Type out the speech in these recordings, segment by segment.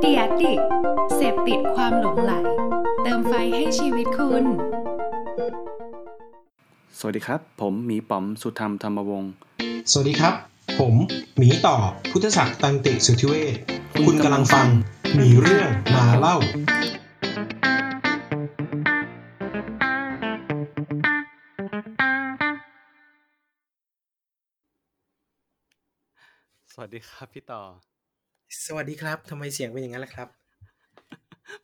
เดียดิเสพติดความหลงไหล เติมไฟให้ชีวิตคุณ สวัสดีครับ ผมหมีป๋อมสุธรรมธรรมวงศ์ สวัสดีครับ ผมหมีต่อพุทธศักดิ์ตันติสุทธิเวชคุณกำลังฟังหมีเรื่องมาเล่าสวัสดีครับพี่ต่อ สวัสดีครับ ทำไมเสียงเป็นอย่างนั้นล่ะครับ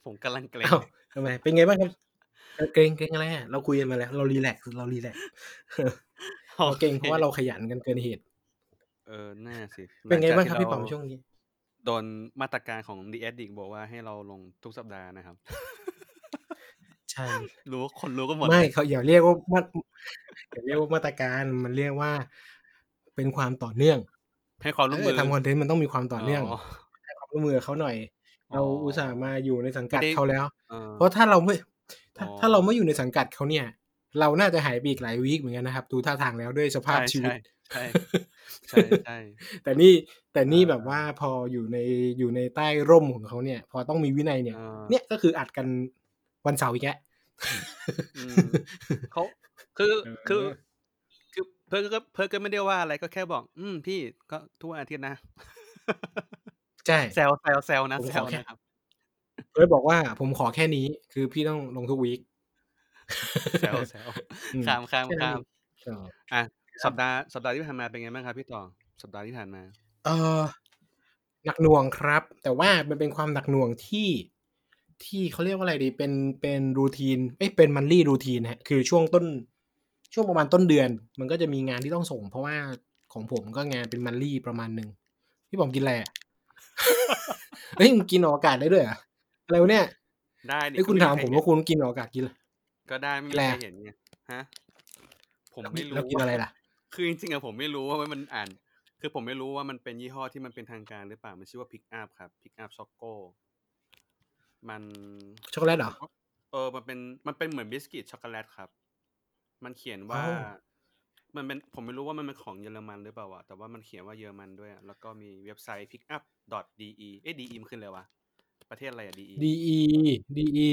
ผมกำลังเกรงอ้าวทำไม เป็นไงบ้างครับเออเกรงเกรงอะไรอะเราคุยกันมาแล้ว เรารีแลกซ์เรารีแลกซ์เราเกรงเพราะว่าเราขยันกันเกินเหตุ เออน่าสิเป็นไงบ้างครับหลัพี่จกป๋อมที่เรช่วงนี้ โดนมาตรการของ The Addict บอกว่าให้เราลงทุกสัปดาห์นะครับ ใช่ รู้คนรู้ก็หมดไม่เลยเขาอย่าเรียกว่ามาอย่าเรียกว่ามาตรการ มันเรียกว่าเป็นความต่อเนื่อง ให้ความร่วมมือเออทำคอนเทนต์มันต้องมีความต่อเนื่องอ๋อให้ความร่วมมือกับเขาหน่อยอ๋อเราอุตส่าห์มาอยู่ในสังกัดไม่ได้เขาแล้วเออเพราะถ้าเราไม่ถ้าอ๋อถ้าเราไม่อยู่ในสังกัดเขาเนี่ย เราน่าจะหายไปอีกหลายวีคเหมือนกันนะครับ ดูท่าทางแล้วด้วยสภาพใช่ชีวิตใช่ใช่ใช่ใช่แต่นี่แต่นี่อ่าแบบว่าพออยู่ในอยู่ในใต้ร่มของเขาเนี่ย พอต้องมีวินัยเนี่ยอ่าเนี่ยก็คืออัดกันวันเสาร์อีกแล้วอืมเขาคือเออคือคือ เพิร์กก็เพิร์กก็ไม่ได้ว่าอะไรก็แค่บอก อืมพี่ก็ทุกวันอาทิตย์นะ ใช่แซวแซวแซวนะผมแซขอวแค่นะครับเพิร์ดบอกว่าผมขอแค่นี้ คือพี่ต้องลงทุก week แซวแซวอืมข้ามข้ามแค่นั้นข้ามเองอะสัปดาห์สัปดาห์ที่ผ่านมาเป็นไงบ้างครับ พี่ต่อสัปดาห์ที่ผ่านมา เออหนักหน่วงครับ แต่ว่ามันเป็นความหนักหน่วงที่ที่เขาเรียกว่าอะไรดีเป็นเป็นรูทีนเอ้ยเป็นมันลี่รูทีนฮะคือช่วงต้น ช่วงประมาณต้นเดือน มันก็จะมีงานที่ต้องส่ง เพราะว่าของผมก็งานเป็นมันลี่ประมาณหนึ่งพี่ผมกินอะไรอะเฮ้ยมึงกินออกอากาศได้ด้วยเหรออะไรวะเนี่ย ได้ดิไอ้ยคุณก็ถามไใรผมเห็นว่าคุณกินออกอากาศกินอะไรก็ได้ไม่มีแหใครละเห็นไงฮะผมแล้วไม่รู้แล้วกินอะไรล่ะ คือจริงๆอะผมไม่รู้ว่ามันอ่าน คือผมไม่รู้ว่ามันเป็นยี่ห้อที่มันเป็นทางการหรือเปล่ามันชื่อว่า Pick Up ครับ Pick Up Choco มันช็อกโกแลตเหรอเออมันเป็นมันเป็นเหมือนบิสกิตช็อกโกแลตครับ มันเขียนว่าอ้าวมันเป็นผมไม่รู้ว่ามันเป็นของเยอรมันหรือเปล่าวะแต่ว่ามันเขียนว่าเยอรมันด้วยอะแล้วก็มีเว็บไซต์ pickup.de เอ้ย de มันขึ้นเลยวะประเทศอะไรอะ de D E D E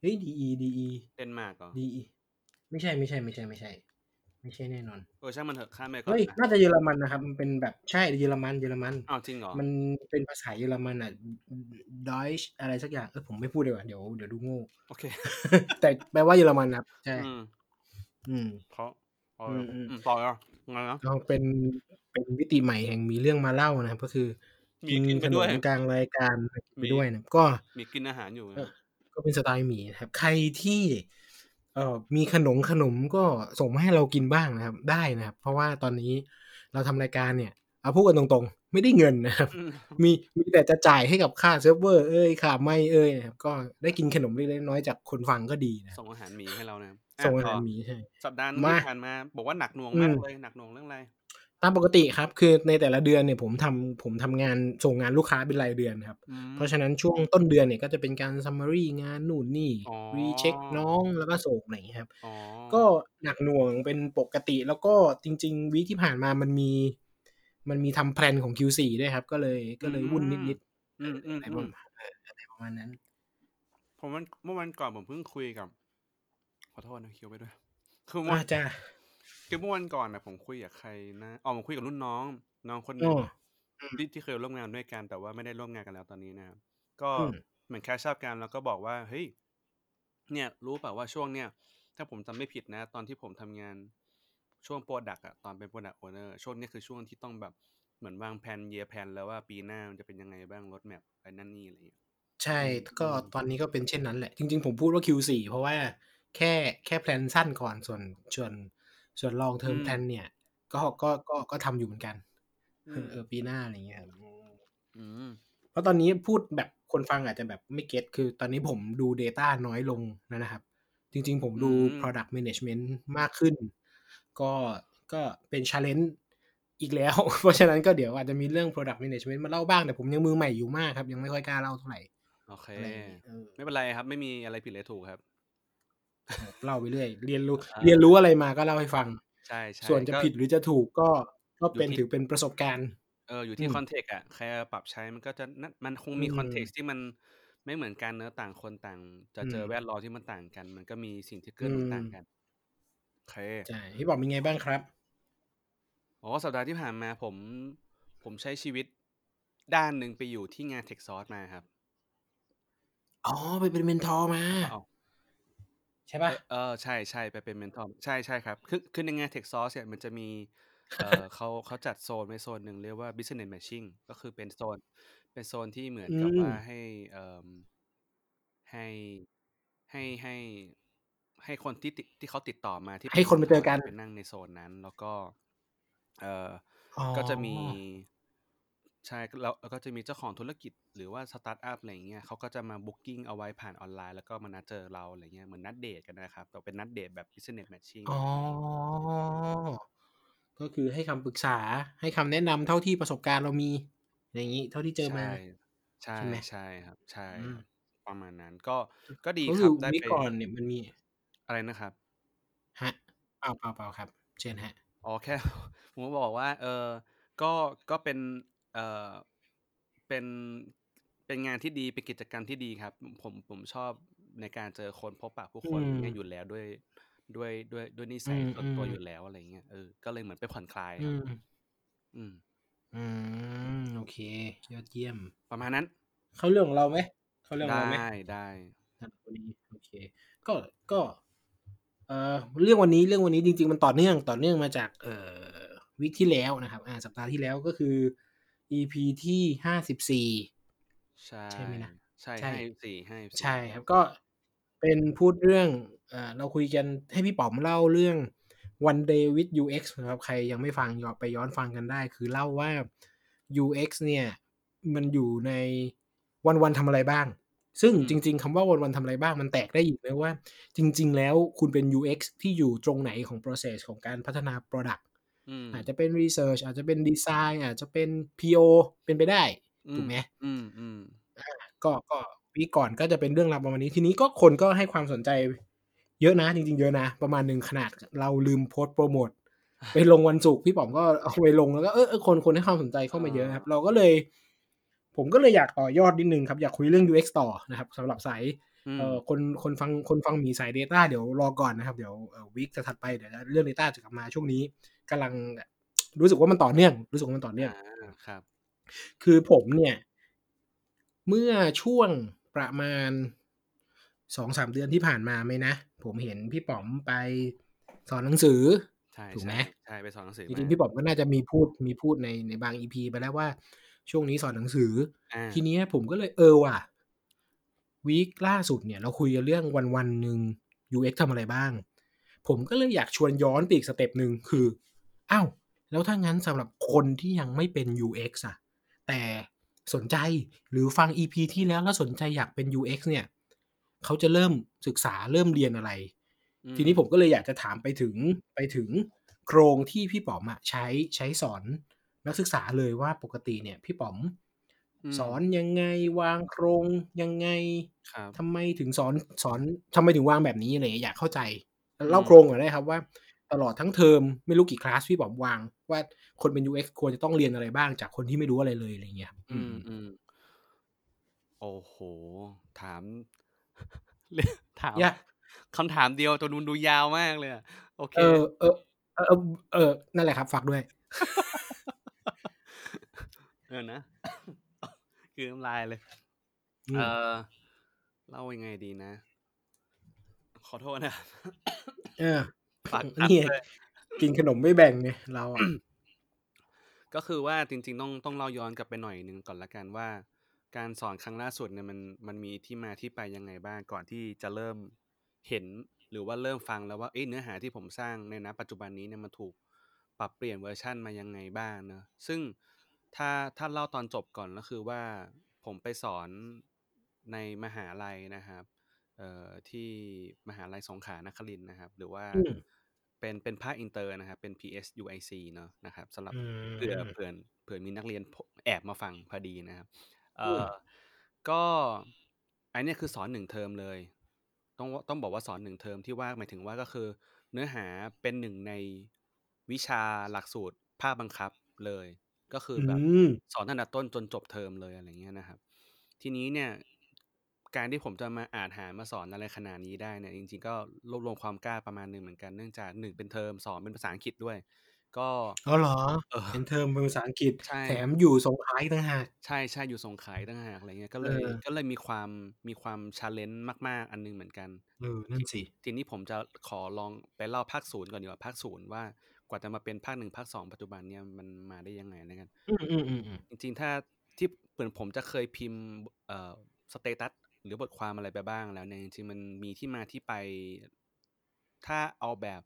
เฮ้ย D E D E เดนมาร์กเหรอ D E ไม่ใช่ไม่ใช่ไม่ใช่ไม่ใช่ ไม่ใช่แน่นอน เออช่างมันเถอะข้ามไปก่อนเฮ้ย นะน่าจะเยอรมันนะครับ มันเป็นแบบใช่เยอรมัน เยอรมัน อ้าวจริงเหรอมันเป็นภาษาเยอรมันอะ Deutsch อะไรสักอย่าง เออผมไม่พูดดีกว่า เดี๋ยวเดี๋ยวดูโง่ โอเคแต่แปลว่าเยอรมันครับ ใช่ อืม อืมเพราะเอออืมอืมอืมต่อแล้วไงนะก็เป็นเป็นวิติใหม่แห่งมีเรื่องมาเล่านะครับ ก็คือมีกินกินไปขนด้วยมกลางรายการมีไปด้วยนะก็มีกินอาหารอยู่เออนะก็เป็นสไตล์หมีนะครับ ใครที่เอ่อมีขนมขนมก็ส่งมาให้เรากินบ้างนะครับ ได้นะครับ เพราะว่าตอนนี้เราทำรายการเนี่ยเอาพูดกันตรงๆ ไม่ได้เงินนะครับอืมมีมีแต่จะจ่ายให้กับค่าเซิร์ฟเวอร์เอ้ยค่าไม่เอ้ยนะครับก็ได้กินขนมเล็กๆน้อยๆจากคนฟังก็ดีนะครับส่งอาหารหมีให้เรานะครับ ส่งอาต่หารหมีใช่สัปดาห์มาที่ผ่านมา บอกว่าหนักหน่วงอืมมากเลยหนักหน่วงเรื่องอะไรตามปกติครับ คือในแต่ละเดือนเนี่ยผมทำผมทำงานส่งงานลูกค้าเป็นรายเดือนครับอืมเพราะฉะนั้นช่วงต้นเดือนเนี่ยก็จะเป็นการ summary งานนู่นนี่อ๋อ recheck น้องแล้วก็ส่งอะไรอย่างเงี้ยครับอ๋อก็หนักหน่วงเป็นปกติแล้วก็จริง ๆ week ที่ผ่านมามันมี มันมีทำ plan ของ Q4 ด้วยครับ ก็เลยก็เลยวุ่นนิดอืมอืๆมอะไรอืมประมาณเอออะไรประมาณนั้นผมวันเมื่อวันก่อนผมเพิ่งคุยกับ ขอโทษนะเคี้ยวไปด้วย คือเมื่ออ่าจ้าคือเมื่อวันก่อนนะผมคุยกับใครนะอ๋อผมคุยกับรุ่นน้อง อ๋อน้องคนหนึอ๋งที่ที่เคยร่วมงานด้วยกันแต่ว่าไม่ได้ร่วมงานกันแล้วตอนนี้นะครับก็อืมเหมือน catch up กันแล้วก็บอกว่าเฮ้ยเนี่ย รู้เปล่าว่าช่วงเนี้ยถ้าผมจำไม่ผิดนะ ตอนที่ผมทำงานช่วง product อะตอนเป็น product owner ช่วงเนี้ยคือช่วงที่ต้องแบบเหมือนวางแผนเยียแผนแล้วว่าปีหน้ามันจะเป็นยังไงบ้าง roadmap อะไรนั่นนี่อะไรอย่างเงี้ยใช่อืมก็อืมตอนนี้ก็เป็นเช่นนั้นแหละ จริง ๆ ผมพูดว่า Q4 เพราะว่า แค่แค่ plan สั้นก่อนส่วนส่วนส่วน long term plan เนี่ย ก็ก็ก็ก็ทำอยู่เหมือนกันอืเออเออปีหน้าอะไรเงี้ยครับอืมเพราะตอนนี้พูดแบบคนฟังอาจจะแบบไม่เก็ตคือตอนนี้ผมดู Data น้อยลงนะครับ จริง ๆ ผมดูอืม Product Management มากขึ้น ก็ก็เป็น Challenge อีกแล้ว เพราะฉะนั้นก็เดี๋ยวอาจจะมีเรื่อง Product Management มาเล่าบ้าง แต่ผมยังมือใหม่อยู่มากครับ ยังไม่ค่อยกล้าเล่าเท่าไหร่ โอเคอะไรอย่างงี้เออไม่เป็นไรครับ ไม่มีอะไรผิดหรือถูกครับ เล่าไปเรื่อยเรียนรู้อ่าเรียนรู้อะไรมาก็เล่าให้ฟัง ใช่ใช่ส่วนจะก็ผิดหรือจะถูกก็ก็เป็นอยู่ที่ถือเป็นประสบการณ์เอออยู่อืที่ context อะใครจะปรับใช้มันก็จะนั่นมันคงอืมมี context ที่มันไม่เหมือนกันเนาะต่างคนต่าง จะอืเจอแวดล้อมที่มันต่างกัน มันก็มีสิ่งที่เกื้อหนุนอืมต่างกันโอเคใช่พี่ป๋อมเป็นไงบ้างครับอ๋อสัปดาห์ที่ผ่านมาผม ผมใช้ชีวิตด้านหนึ่งไปอยู่ที่งาน TechSauce มาครับ อ๋อ ไปเป็น Mentor มาอ้าว ใช่เอเปล่า?อเออ ใช่ ๆ ไปเป็น Mentor ใช่ ๆ ครับ คือ คือในงาน TechSauce เนี่ยมันจะมี เอ่อ เขา เขาจัดโซนไว้โซนหนึ่งเรียกว่า Business Matching ก็คือเป็นโซน เป็นโซนที่เหมือนอืกับว่า ม ให้ เอ่อ ให้ ให้ ให้ ให้คนที่ติด ที่เขาติดต่อมาที่ให้เป็น คนมาเจอ Mentor กันไปนั่งในโซนนั้น แล้วก็ เอ่อ อ๋อ ก็จะมี ใช่แล้วแล้วก็จะมีเจ้าของธุรกิจหรือว่าสตาร์ตอัปอะไรอย่างเงี้ยเขาก็จะมา booking เอาไว้ผ่านออนไลน์แล้วก็มานัดเจอเราอะไรเงี้ยเหมือนนัดเดตกันนะครับแต่เป็นนัดเดตแบบ Business Matching อ๋ออะไรงี้ก็คือให้คำปรึกษาให้คำแนะนำเท่าที่ประสบการณ์เรามีอะไรงี้ เท่าที่เจอใช่มา ใช่ใช่ไหม?ใช่ครับ ใช่อืคมรับประมาณนั้นก็ก็ดีก็คคืรัอบได้วีกไปก่อนเนี่ยมันมีอะไรนะครับ?ครับเปล่าๆๆครับ เชิญครับอ๋อแค่ผมจะบอกว่า เออก็ก็เป็น เอ่อเป็นเป็นงานที่ดีเป็นกิจกรรมที่ดีครับ ผมผมชอบในการเจอคนพบปะผู้อืคนอย่างเงี้ยมอยู่แล้วด้วยด้วยด้วยด้วยนิอืสัยส่วนตัวอมยู่แล้วอะไรเงี้ยเออก็เลยเหมือนไปผ่อนคลายๆอืครับมอืม อืมโอเค ยอดเยี่ยม ประมาณนั้น เข้าเรื่องของเราไหมเข้าเรื่องขไดองเราไหม?้ได้ครับวันนี้โอเค ก็ก็ เอ่อเรื่องวันนี้เรื่องวันนี้จริง ๆ มันต่อเนื่องต่อเนื่องมาจาก เอ่อวีกที่แล้วนะครับอาสัปดาห์ที่แล้วก็คือ EP ที่54ใช่ใช่ไหมนะ?ใช่ใช่54 54ใช่ครับก็เป็นพูดเรื่องอ่าเราคุยกันให้พี่ป๋อมเล่าเรื่อง One Day with UX นะครับ ใครยังไม่ฟังย้อนไปย้อนฟังกันได้ คือเล่าว่า UX เนี่ย มันอยู่ในวันๆทำอะไรบ้าง ซึ่งอืมจริง ๆคำว่าวันๆทำอะไรบ้างมันแตกได้อีกนะว่า จริง ๆ แล้วคุณเป็น UX ที่อยู่ตรงไหนของ process ของการพัฒนาพร อดักต์อืมอาจจะเป็น research อาจจะเป็นดีไซน์อาจจะเป็น PO เป็นไปได้อืถูมกไหม?อืมๆอาก็ก็วีกก่อนก็จะเป็นเรื่องราวประมาณนี้ ทีนี้ก็คนก็ให้ความสนใจเยอะนะ จริง ๆ เยอะนะ ประมาณหนึ่งขนาดเราลืมโพสต์โพรโมตไปลงวันศุกร์พี่ป๋อมก็เอาไปลงแล้วก็เออๆคนคนให้ความสนใจเข้ามาเยอะครับ เราก็เลย ผมก็เลยอยากต่อยอดนิดหนึ่งครับ อยากคุยเรื่อง UX ต่อนะครับสำหรับสายอืเอ่มอคนคนฟังคนฟังหมีสาย Data เดี๋ยวรอก่อนนะครับ เดี๋ยวเอ่อวีกถัดๆไปเดี๋ยวจะเรื่อง Data จะกลับมาช่วงนี้ กำลังแบบรู้สึกว่ามันต่อเนื่อง รู้สึกว่ามันต่อเนื่องอาครับ คือผมเนี่ย เมื่อช่วงประมาณ2-3เดือนที่ผ่านมาไหมนะ ผมเห็นพี่ป๋อมไปสอนหนังสือใช่ถูกไหม?ๆใช่ไปสอนหนังสือจมาริงๆพี่ป๋อมก็น่าจะมีพูดมีพูดในในบาง EP ไปแล้วว่า ช่วงนี้สอนหนังสืออาทีเนี้ยผมก็เลยเออว่ะวีกล่าสุดเนี่ย เราคุยกันเรื่องวันๆหนึ่ง UX ทำอะไรบ้าง ผมก็เลยอยากชวนย้อนไปอีกสเต็ปหนึ่งคือ อ้าวแล้วถ้างั้นสำหรับคนที่ยังไม่เป็น UX อะแต่สนใจหรือฟัง EP ที่แล้วแล้วสนใจอยากเป็น UX เนี่ยเขาจะเริ่มศึกษาเริ่มเรียนอะไร?อืทีนี้มผมก็เลยอยากจะถามไปถึงไปถึงโครงที่พี่ป๋อมอะใช้ใช้สอนนักศึกษาเลยว่าปกติเนี่ย พี่ป๋อมอืสอมนยังไงวางโครงยังไงครับทำไมถึงสอนสอนทำไมถึงวางแบบนี้อะไรอย่างเงี้ยอยากเข้าใจอืเล่าโครมงก่อนได้ครับว่า ตลอดทั้งเทอมไม่รู้กี่คลาสพี่ป๋อมวาง ว่าคนเป็น UX ควรจะต้องเรียนอะไรบ้างจากคนที่ไม่รู้อะไรเลยอะไรอย่างเงี้ยครับออืมืมๆโอ้โฮถามเรื่องถามยากคำถามเดียวแต่มันดูยาวมากเลยอะโอเคเออเออเออเออนั่นแหละครับฝากด้วย เออนะกลืนน้ำลายเลยอืเอ่มอเล่ายังไงดีนะ ขอโทษนะครับเออ ปากอักนี่ไงด้วยกินขนมไม่แบ่งไงเราอะก็คือว่าจริง ๆ ต้องต้องเล่าย้อนกลับไปหน่อยหนึ่งก่อนแล้วกันว่า การสอนครั้งล่าสุดเนี่ยมันมันมีที่มาที่ไปยังไงบ้างก่อนที่จะเริ่มเห็นหรือว่าเริ่มฟังแล้วว่าเอ๊ะเนื้อหาที่ผมสร้างในณปัจจุบันนี้เนี่ยมันถูกปรับเปลี่ยนเวอร์ชันมายังไงบ้างเนาะซึ่งถ้าถ้าเล่าตอนจบก่อนก็คือว่าผมไปสอนในมหาลัยนะครับ เอ่อที่มหาลัยสงขลานครินทร์นะครับ หรือว่าอืม เป็นเป็นภาคอินเตอร์นะครับเป็น PSUIC เนาะนะครับสำหรับอืเผื่อเผื่อเผื่อมีนักเรียนแอบมาฟังพอดีนะครับเอ่อืมอก็อันเนี้ยคือสอน1เทอมเลย ต้องต้องบอกว่าสอน1เทอมที่ว่าหมายถึงว่าก็คือ เนื้อหาเป็น1ในวิชาหลักสูตรภาคบังคับเลยกก็คืออืแบบมสอนตั้งแต่ต้นจนจบเทอมเลยอะไรเงี้ยนะครับ ทีนี้เนี่ย การที่ผมจะมาอ่านหามาสอนอะไรขนาดนี้ได้เนี่ยจริง ๆ ก็รวบรวมความกล้าประมาณหนึ่งเหมือนกันเนื่องจาก1เป็นเทอม2เป็นภาษาอังกฤษด้วย ก็อ๋อเหรอ?เออเป็นเทอมเป็นภาษาอังกฤษ ใช่แถมอยู่สงขลาอีกต่างหากใช่ๆอยู่สงขลาอีกต่างหากอะไรเงี้ยก็เลยเออก็เลยมีความมีความ challenge มาก ๆ อันหนึ่งเหมือนกัน เออ นั่นสิ ทีนี้ผมจะขอลองไปเล่าภาค0ก่อนดีกว่าภาค0ว่ากว่าจะมาเป็นภาค1ภาค2ปัจจุบันเนี่ยมันมาได้ยังไงแล้วกันอืมๆๆๆจริงๆ ถ้าที่เหมือนผมจะเคยพิมพ์เอ่อสเตตัส หรือบทความอะไรไปบ้างแล้วเนี่ยจริงๆมันมีที่มาที่ไป ถ้าเอาแบบ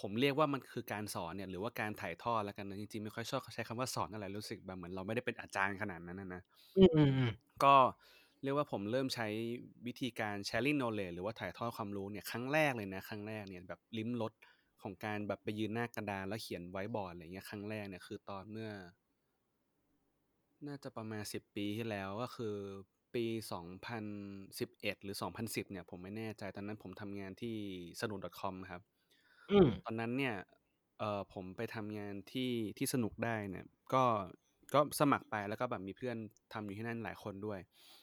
ผมเรียกว่ามันคือการสอนเนี่ยหรือว่าการถ่ายทอดแล้วกันนะจริงๆไม่ค่อยชอบใช้คำว่าสอนเท่าไรรู้สึกแบบเหมือนเราไม่ได้เป็นอาจารย์ขนาดนั้นอะนะอืมๆๆก็เรียกว่าผมเริ่มใช้วิธีการ sharing knowledge หรือว่าถ่ายทอดความรู้เนี่ยครั้งแรกเลยนะครั้งแรกเนี่ยแบบลิ้มรสของการแบบไปยืนหน้ากระดานแล้วเขียนไวต์บอร์ดอะไรเงี้ยครั้งแรกเนี่ยคือตอนเมื่อ น่าจะประมาณ10ปีที่แล้วก็คือ ปี 2011 หรือ 2010 เนี่ย ผมไม่แน่ใจ ตอนนั้นผมทำงานที่ snook.com ครับ อืม ตอนนั้นเนี่ย เอ่อ ผมไปทำงานที่ ที่สนุกได้เนี่ย ก็ ก็สมัครไป แล้วก็แบบมีเพื่อนทำอยู่ที่นั่นหลายคนด้วย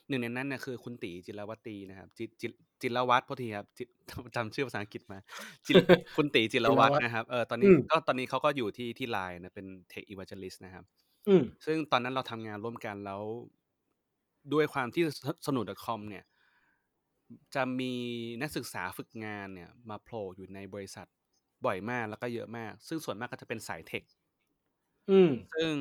หนึ่งในนั้นเนี่ยคือคุณตี จิรวัตรีนะครับ จิ จิ จิรวัตร โทษทีครับ จิ จำชื่อภาษาอังกฤษมา จิ คุณตี จิรวัตร นะครับ เออตอนอนี้ืมก็ ตอนนี้เขาก็อยู่ที่ ที่ LINE นะ เป็น Tech Evangelist นะครับ อืม ซึ่งตอนนั้นเราทำงานร่วมกัน แล้ว ด้วยความที่ส snook.com เนี่ย จะมีนักศึกษาฝึกงานเนี่ยมาโผล่อยู่ในบริษัทบ่อยมากแล้วก็เยอะมาก ซึ่งส่วนมากก็จะเป็นสายเทค อืม ซึ่ง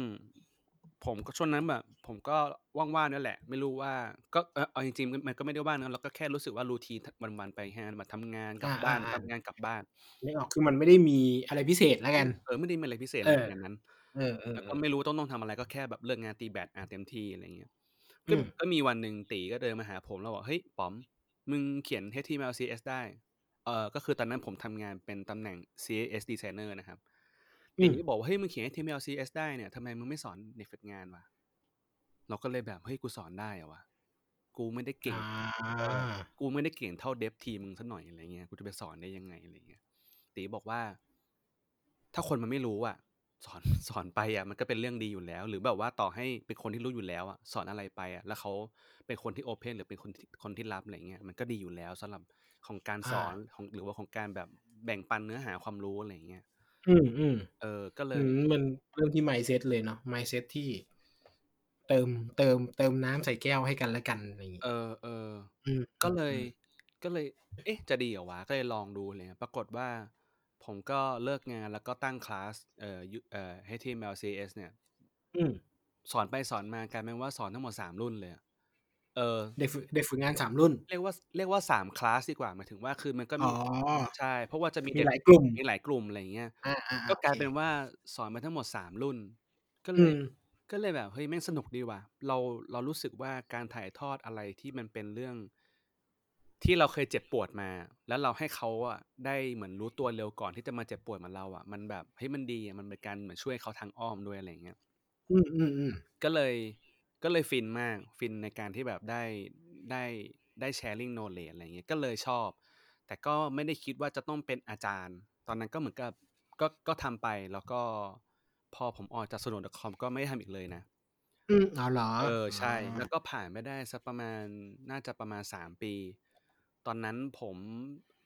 ผมก็ช่วงนั้นแบบ ผมก็ว่างๆนั่นแหละ ไม่รู้ว่า ก็เออเอาจริงๆมันมันก็ไม่ได้ว่างนะเราก็แค่รู้สึกว่า routine ทวันๆไปแค่นั้นมาทำงานกลับบ้านอาทำๆๆงานกลับบ้านนึกออกคือมันไม่ได้มีอะไรพิเศษแล้วกันเออไม่ได้มีอะไรพิเศษเออะไรอขนาดนั้นเออแล้วก็ๆๆไม่รู้ต้องต้องทำอะไรก็แค่แบบเลิกงานตีแบดอาเต็มที่อะไรเงี้ยอื ก็มก็มีวันหนึ่งตีก็เดินมาหาผมแล้วบอก"เฮ้ยป๋อม มึงเขียน HTML CSS ได้"เอ่อก็คือตอนนั้นผมทำงานเป็นตำแหน่ง CSS designer นะครับอืตีมก็บอกว่า"เฮ้ยมึงเขียน HTML CSS ได้เนี่ยทำไมมึงไม่สอนเด็กฝึกงานวะ?"เราก็เลยแบบ"เฮ้ยกูสอนได้เหรอวะ?กูไม่ได้เก่องเออากูไม่ได้เก่งเท่า Dev ทีมมึงสักหน่อย"อะไรเงี้ย"กูจะไปสอนได้ยังไง?"อะไรเงี้ยตีบอกว่า"ถ้าคนมันไม่รู้อะ สอนสอนไปอะมันก็เป็นเรื่องดีอยู่แล้ว หรือแบบว่าต่อให้เป็นคนที่รู้อยู่แล้วอะสอนอะไรไปอะแล้วเขาเป็นคนที่โอเพนหรือเป็นคนที่คนที่รับอะไรเงี้ยมันก็ดีอยู่แล้วสำหรับของการอสอนาของหรือว่าของการแบบแบ่งปันเนื้อหาความรู้"อะไรเงี้ยอืมเออ ก็เลๆอืยมมันเริ่มที่ mindset เลยเนาะ mindset ที่เติมเติมเติมน้ำใส่แก้วให้กันและกันอะไรงี้เอออืมๆก็เลยอืมก็เลย เอ๊ะ จะดีเหรอวะ?ก็เลยลองดูอะไรเงี้ยปรากฏว่า ผมก็เลิกงานแล้วก็ตั้งคลาสเอ่อยุเอ่อ HTML CSS เนี่ย อืมสอนไปสอนมากลายเป็นว่าสอนทั้งหมด3รุ่นเลยอะเออ เด็กฝึกเด็กฝึกงาน3รุ่น เรียกว่าเรียกว่า3คลาสดีกว่าหมายถึงว่าคือมันก็อ๋มีอ ใช่ เพราะว่าจะมีมีเด็กหลายกลุ่ม มีหลายกลุ่มอะไรอย่างเงี้ยอาๆก็ๆโอกลายเคเป็นว่าสอนไปทั้งหมด3รุ่น ก็อเลืย ม ก็เลยแบบเฮ้ยแม่งสนุกดีว่ะเราเรารู้สึกว่าการถ่ายทอดอะไรที่มันเป็นเรื่อง ที่เราเคยเจ็บปวดมา แล้วเราให้เขาอะได้เหมือนรู้ตัวเร็วก่อนที่จะมาเจ็บปวดเหมือนเราอะมันแบบเฮ้ยมันดีอะมันเป็นการเหมือนช่วยเขาทางอ้อมด้วยอะไรอย่างเงี้ยอืมๆๆก็เลยก็เลยฟินมากฟินในการที่แบบได้ได้ได้ sharing knowledge อะไรอย่างเงี้ยก็เลยชอบ แต่ก็ไม่ได้คิดว่าจะต้องเป็นอาจารย์ ตอนนั้นก็เหมือนกับก็ก็ทำไปแล้วก็พอผมออกจาก snook.com ก็ไม่ได้ทำอีกเลยนะ อืมอ๋อเหรอ?เออใช่อ๋อแล้วก็ผ่านไปได้สักประมาณน่าจะประมาณ3ปี ตอนนั้นผม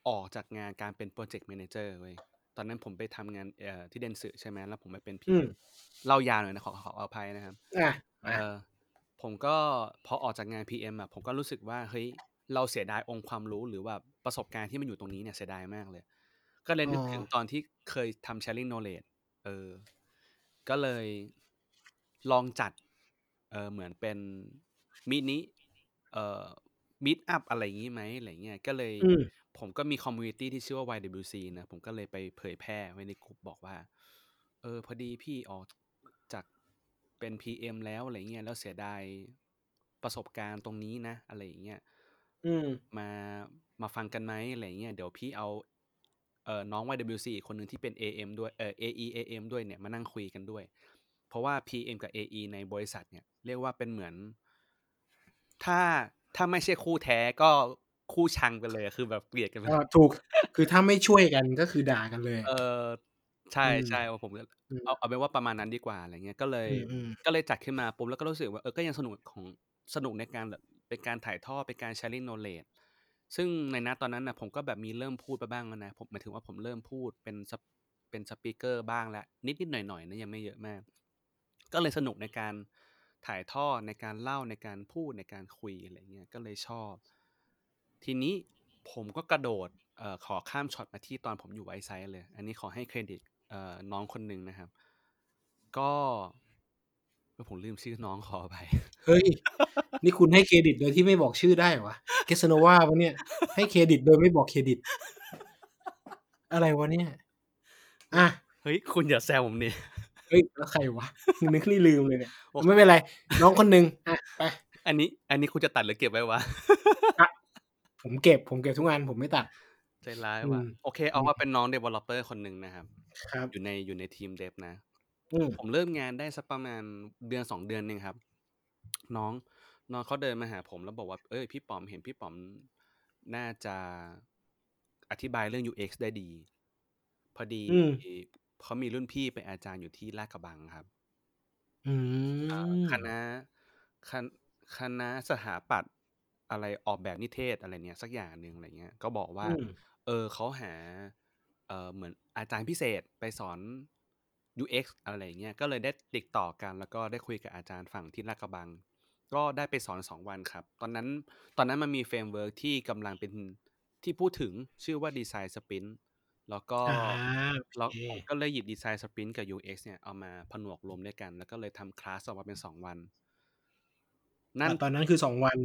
ออกจากงานการเป็นพรอเจกต์ Manager เว้ยตอนนั้นผมไปทำงานเอ่อที่ Dentsu ใช่ไหมแล้วผมไปเป็นอืม PM เล่ายาวหน่อยนะขอขออภัยนะครับอาเอมาอผมก็พอออกจากงาน PM อะผมก็รู้สึกว่าเฮ้ยเราเสียดายองค์ความรู้หรือแบบประสบการณ์ที่มันอยู่ตรงนี้เนี่ยเสียดายมากเลย ก็เลยอ๋นึกถึงอตอนที่เคยทำ sharing knowledge เออ ก็เลยลองจัด เอ่อเหมือนเป็นมินิเอ่อ meet-up อะไรงี้ไหมอะไรเงี้ยก็เลยอืมผมก็มีคอมมิวนิตีที่ชื่อว่า YWC นะผมก็เลยไปเผยแพร่ไว้ในกลุ่มบอกว่า เออ พอดีพี่ออกจากเป็น PM แล้วอะไรเงี้ยแล้วเสียดายประสบการณ์ตรงนี้นะ อะไรอย่างเงี้ยอืมมามาฟังกันไหมอะไรอย่างเงี้ยเดี๋ยวพี่เอาเอ่อน้อง YWC อีกคนหนึ่งที่เป็น AM ด้วยเอ่อ AE AM ด้วยเนี่ยมานั่งคุยกันด้วย เพราะว่า PM กับ AE ในบริษัทเนี่ย เรียกว่าเป็นเหมือน ถ้า ถ้าไม่ใช่คู่แท้ก็คู่ชังกันเลยอะคือแบบเกลียดกันไปเออถูก คือถ้าไม่ช่วยกันก็คือด่ากันเลย เออใช่อืมใช่ว่าผมก็อืมเอาเอาเป็นว่าประมาณนั้นดีกว่าอะไรเงี้ยก็เลยอืมๆก็เลยจัดขึ้นมาปุ๊บแล้วก็รู้สึกว่าเออก็ยังสนุกของสนุกในการแบบเป็นการถ่ายทอดเป็นการ sharing knowledge ซึ่งในณตอนนั้นน่ะผมก็แบบมีเริ่มพูดไปบ้างแล้วนะผมหมายถึงว่าผมเริ่มพูดเป็นสเป็นสปีกเกอร์บ้างแล้วนิดๆหน่อยๆนะยังไม่เยอะมาก ก็เลยสนุกในการ ถ่ายทอดในการเล่าในการพูดในการคุยอะไรเงี้ยก็เลยชอบ ทีนี้ผมก็กระโดดเอ่อขอข้ามช็อตมาที่ตอนผมอยู่ White Side เลย อันนี้ขอให้เครดิตเอ่อน้องคนหนึ่งนะครับ ก็เออผมลืมชื่อน้องขออภัยเฮ้ย นี่คุณให้เครดิตโดยที่ไม่บอกชื่อได้เหรอวะ Casanova เปล่าเนี่ย ให้เครดิตโดยไม่บอกเครดิต อะไรวะเนี่ยอะเฮ้ย คุณอย่าแซวผมดิ เฮ้ยแล้วใครวะนึกนี่ลืมเลยเนี่ยโอ้ไม่เป็นไร น้องคนหนึ่งอะไปอันนี้ อันนี้คุณจะตัดหรือเก็บไว้วะอะผมเก็บผมเก็บทุกอันผมไม่ตัดใจร้ายอืว่ะมโอเคอืเอามว่าเป็นน้อง developer คนหนึ่งนะครับ ครับ อยู่ในอยู่ในทีม Dev นะอืมผมเริ่มงานได้สักประมาณเดือน2เดือนเองครับ น้องน้องเขาเดินมาหาผมแล้วบอกว่าเฮ้ยพี่ป๋อมเห็นพี่ป๋อมน่าจะอธิบายเรื่อง UX ได้ดี พอดีอืม เขามีรุ่นพี่เป็นอาจารย์อยู่ที่ลาดกระบังครับอือ่ามคณะคณคณะสถาปัตย์อะไรออกแบบนิเทศอะไรเนี่ยสักอย่างหนึ่งอะไรเงี้ย ก็บอกว่าอืมเออเขาหา เอ่อเหมือนอาจารย์พิเศษไปสอน UX อะไรอย่างเงี้ยก็เลยได้ติดต่อกันแล้วก็ได้คุยกับอาจารย์ฝั่งที่ลาดกระบัง ก็ได้ไปสอน2วันครับ ตอนนั้นตอนนั้นมันมี framework ที่กำลังเป็นที่พูดถึงชื่อว่า Design Sprint แล้วก็อาโอ แล้วเคผมก็เลยหยิบ Design Sprint กับ UX เนี่ยเอามาผนวกรวมด้วยกัน แล้วก็เลยทำคลาสออกมาเป็น2วัน อ่านั่นตอนนั้นคือ2วัน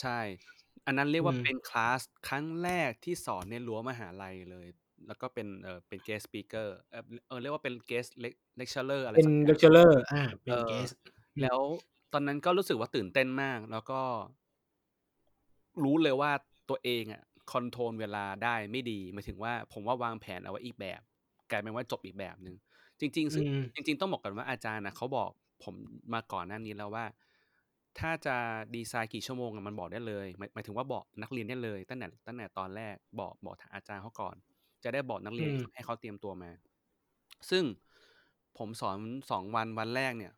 ใช่ อันนั้นเรียกอืว่าเป็นคลาสครั้งแรกที่สอนในรั้วมหาลัยเลย แล้วก็เป็นเอ่อเป็น guest speaker เอ่อเออเรียกว่าเป็น guest lec lecturer อะไรเป็นสักอย่าง lecturer อาเป็เอนอ guest อืแล้มวตอนนั้นก็รู้สึกว่าตื่นเต้นมาก แล้วก็รู้เลยว่าตัวเองอะ คอนโทรลเวลาได้ไม่ดีหมายถึงว่าผมว่าวางแผนเอาไว้อีกแบบ กลายเป็นว่าจบอีกแบบหนึ่งจริงๆอืซึ่งมจริง ๆ ต้องบอกก่อนว่าอาจารย์น่ะเขาบอกผมมาก่อนหน้านี้แล้วว่า ถ้าจะดีไซน์กี่ชั่วโมงอะมันบอกได้เลยหมายหมายถึงว่าบอกนักเรียนได้เลยตั้งแต่ตั้งแต่ตอนแรกบอกบอกทางอาจารย์เขาก่อน จะได้บอกนักเรีอืยนมให้เขาเตรียมตัวมา ซึ่งผมสอน2วันวันแรกเนี่ย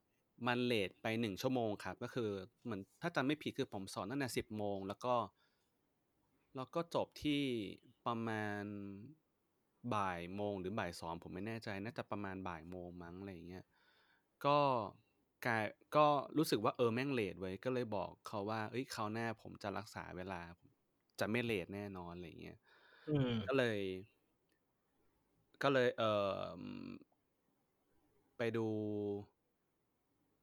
มันเลตไป1ชั่วโมงครับ ก็คือเหมือนถ้าจำไม่ผิดคือผมสอนตั้งแต่10โมงแล้วก็ แล้วก็จบที่ประมาณบ่ายโมงหรือบ่าย2ผมไม่แน่ใจ น่าจะประมาณบ่ายโมงมั้งอะไรอย่างเงี้ยก็กลายก็รู้สึกว่าเออแม่งเลตเว้ยก็เลยบอกเขาว่าเฮ้ยคราวหน้าผมจะรักษาเวลา จะไม่เลตแน่นอนอะไรอย่างเงี้ยอืมก็เลย ก็เลย เอ่อไปดู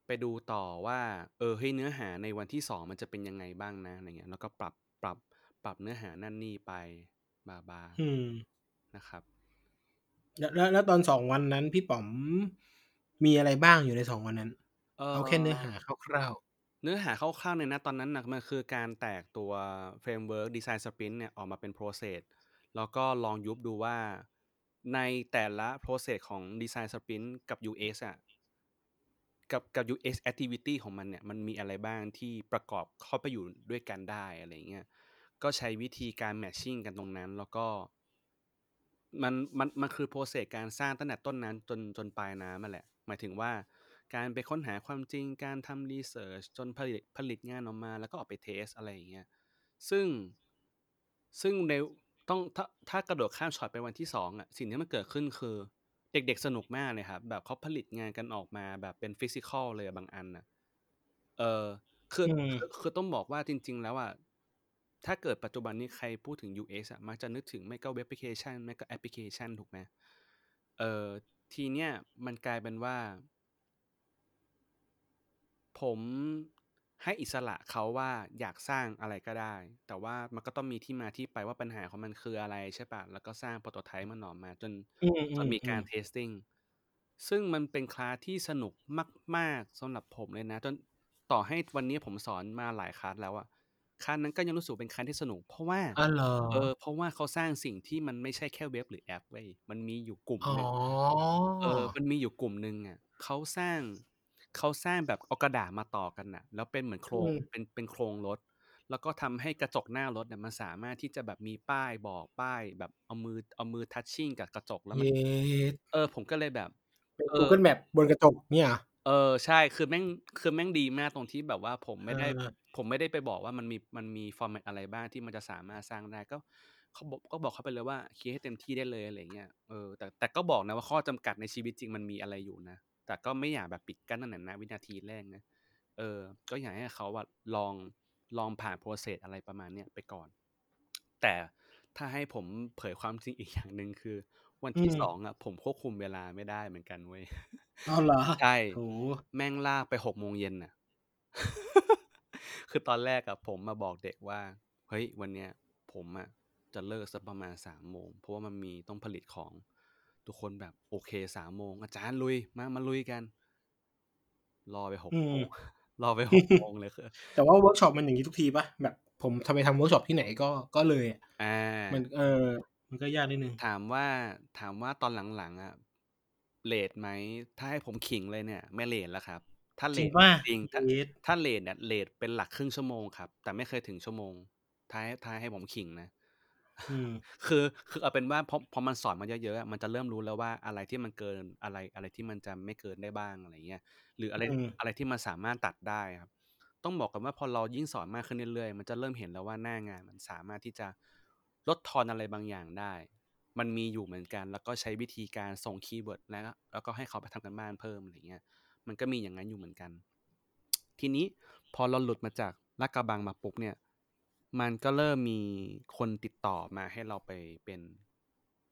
ไปดูต่อว่า เออเฮ้ยเนื้อหาในวันที่2มันจะเป็นยังไงบ้างนะอะไรเงี้ย แล้วก็ปรับปรับ ปรับเนื้อหานั่นนี่ไปบลาอืมๆนะครับ แล้วแล้วแล้วตอน2วันนั้นพี่ป๋อมมีอะไรบ้างอยู่ใน2วันนั้น?เอ่เอาแค่เนื้ออหาคร่าวๆ เนื้อหาคร่าวๆเลยนะตอนนั้นน่ะมันคือการแตกตัวเฟรมเวิร์ก Design Sprint เนี่ยออกมาเป็น process แล้วก็ลองยุบดูว่าในแต่ละ process ของ Design Sprint กับ UX อะกับกับ UX activity ของมันเนี่ยมันมีอะไรบ้างที่ประกอบเข้าไปอยู่ด้วยกันได้อะไรอย่างเงี้ย ก็ใช้วิธีการ matching กันตรงนั้น แล้วก็มันมันมันคือ process การสร้างตั้งแต่ต้นน้ำจนจนปลายน้ำอะแหละ หมายถึงว่าการไปค้นหาความจริงการทำ research จนผลิตผลิตงานออกมา แล้วก็ออกไป test อะไรอย่างเงี้ยซึ่งซึ่งในต้องถ้าถ้ากระโดดข้ามช็อตไปวันที่2อะสิ่งที่มันเกิดขึ้นคือ เด็กๆสนุกมากเลยครับแบบเขาผลิตงานกันออกมาแบบเป็น physical เลยอะบางอันน่ะเออคืออืมคือคือต้องบอกว่าจริง ๆ แล้วอะ ถ้าเกิดปัจจุบันนี้ใครพูดถึง UX อะมักจะนึกถึงไม่ก็เว็บแอปพลิเคชันไม่ก็แอปพลิเคชันถูกไหมเอ่อทีเนี้ยมันกลายเป็นว่า ผมให้อิสระเขาว่าอยากสร้างอะไรก็ได้ แต่ว่ามันก็ต้องมีที่มาที่ไปว่าปัญหาของมันคืออะไรใช่เปล่าแล้วก็สร้าง prototype มันออกมา จนอืจนมีการมๆๆ testing ซึ่งมันเป็นคลาสที่สนุกมาก ๆสำหรับผมเลยนะ จนต่อให้วันนี้ผมสอนมาหลายคลาสแล้วอะ คลาสนั้นก็ยังรู้สึกเป็นคลาสที่สนุก เพราะว่าอ้าวเหรอ?เออเพราะว่าเขาสร้างสิ่งที่มันไม่ใช่แค่เว็บหรือแอปเว้ยมันมีอยู่กลุ่มอ๋อหนึ่งเออมันมีอยู่กลุ่มหนึ่งอะเขาสร้างเขาสร้างแบบเอากระดาษมาต่อกันน่ะ แล้วเป็นเหมือนโครอืงมเป็นเป็นโครงรถ แล้วก็ทำให้กระจกหน้ารถเนี่ยมันสามารถที่จะแบบมีป้ายบอกป้าย แบบเอามือเอามือทัชชิ่งกับกระจกแล้วมันเย็ดเออผมก็เลยแบบเป็นเออ Google Map บนกระจกเนี่ย เหรอเออ ใช่ คือแม่ง คือแม่งดีมากตรงที่แบบว่าผมไม่ได้เออผมไม่ได้ไปบอกว่ามันมี มันมีฟอร์แมตอะไรบ้างที่มันจะสามารถสร้างได้ ก็ เขาบอก ก็บอกเขาไปเลยว่าคิดให้เต็มที่ได้เลย อะไรเงี้ย เออ แต่ แต่ก็บอกนะว่า ข้อจำกัดในชีวิตจริงมันมีอะไรอยู่นะ แต่ก็ไม่อยากแบบปิดกั้นตั้งแต่นะวินาทีแรกนะ เออ ก็อยากให้เขาว่าลอง ลองผ่านโปรเซสอะไรประมาณเนี้ยไปก่อน แต่ถ้าให้ผมเผยความจริง อีกอย่างหนึ่ง คือ วันที่อืมสองอะผมควบคุมเวลาไม่ได้เหมือนกันเว้ยอ๋อเหรอใช่โอ้แม่งลากไปหกโมงเย็นน่ะ คือตอนแรกอะผมมาบอกเด็กว่า เฮ้ย วันเนี้ย ผมอะจะเลิกสักประมาณสามโมง เพราะว่ามันมีต้องผลิตของ ทุกคนแบบโอเคสามโมงอาจารย์ลุยมามาลุยกัน รอไปหกอืโม รอไปหกโมงเลยคือแต่ว่าเวิร์กช็อปมันอย่างนี้ทุกทีปะแบบ ผมทำไปทำเวิร์กช็อปที่ไหนก็ก็เลยอะอ่ามันเออ มันก็ยากนิดนึง ถามว่าถามว่าตอนหลังๆอะเลทไหม ถ้าให้ผมขิงเลยเนี่ย ไม่เลทแล้วครับ ถ้าเลจริงทป่ะจริงถ้าเย็ดถ้าเลทเนี่ยเลทเป็นหลักครึ่งชั่วโมงครับ แต่ไม่เคยถึงชั่วโมง ท้ายท้ายให้ผมขิงนะอืมคือคือเอาเป็นว่าพอพอมันสอนมาเยอะๆอะมันจะเริ่มรู้แล้วว่าอะไรที่มันเกินอะไรอะไรที่มันจะไม่เกินได้บ้างอะไรเงี้ยหรืออะไรอืมอะไรที่มันสามารถตัดได้ครับ ต้องบอกกันว่าพอเรายิ่งสอนมากขึ้นเรื่อยๆมันจะเริ่มเห็นแล้วว่าหน้างานมันสามารถที่จะ ลดทอนอะไรบางอย่างได้ มันมีอยู่เหมือนกัน แล้วก็ใช้วิธีการส่งคีย์เวิร์ดแล้วแล้วก็ให้เขาไปทำกันบ้านเพิ่มอะไรเงี้ย มันก็มีอย่างนั้นอยู่เหมือนกัน ทีนี้พอเราหลุดมาจากลาดกระบังมาปุ๊บเนี่ย มันก็เริ่มมีคนติดต่อมาให้เราไปเป็น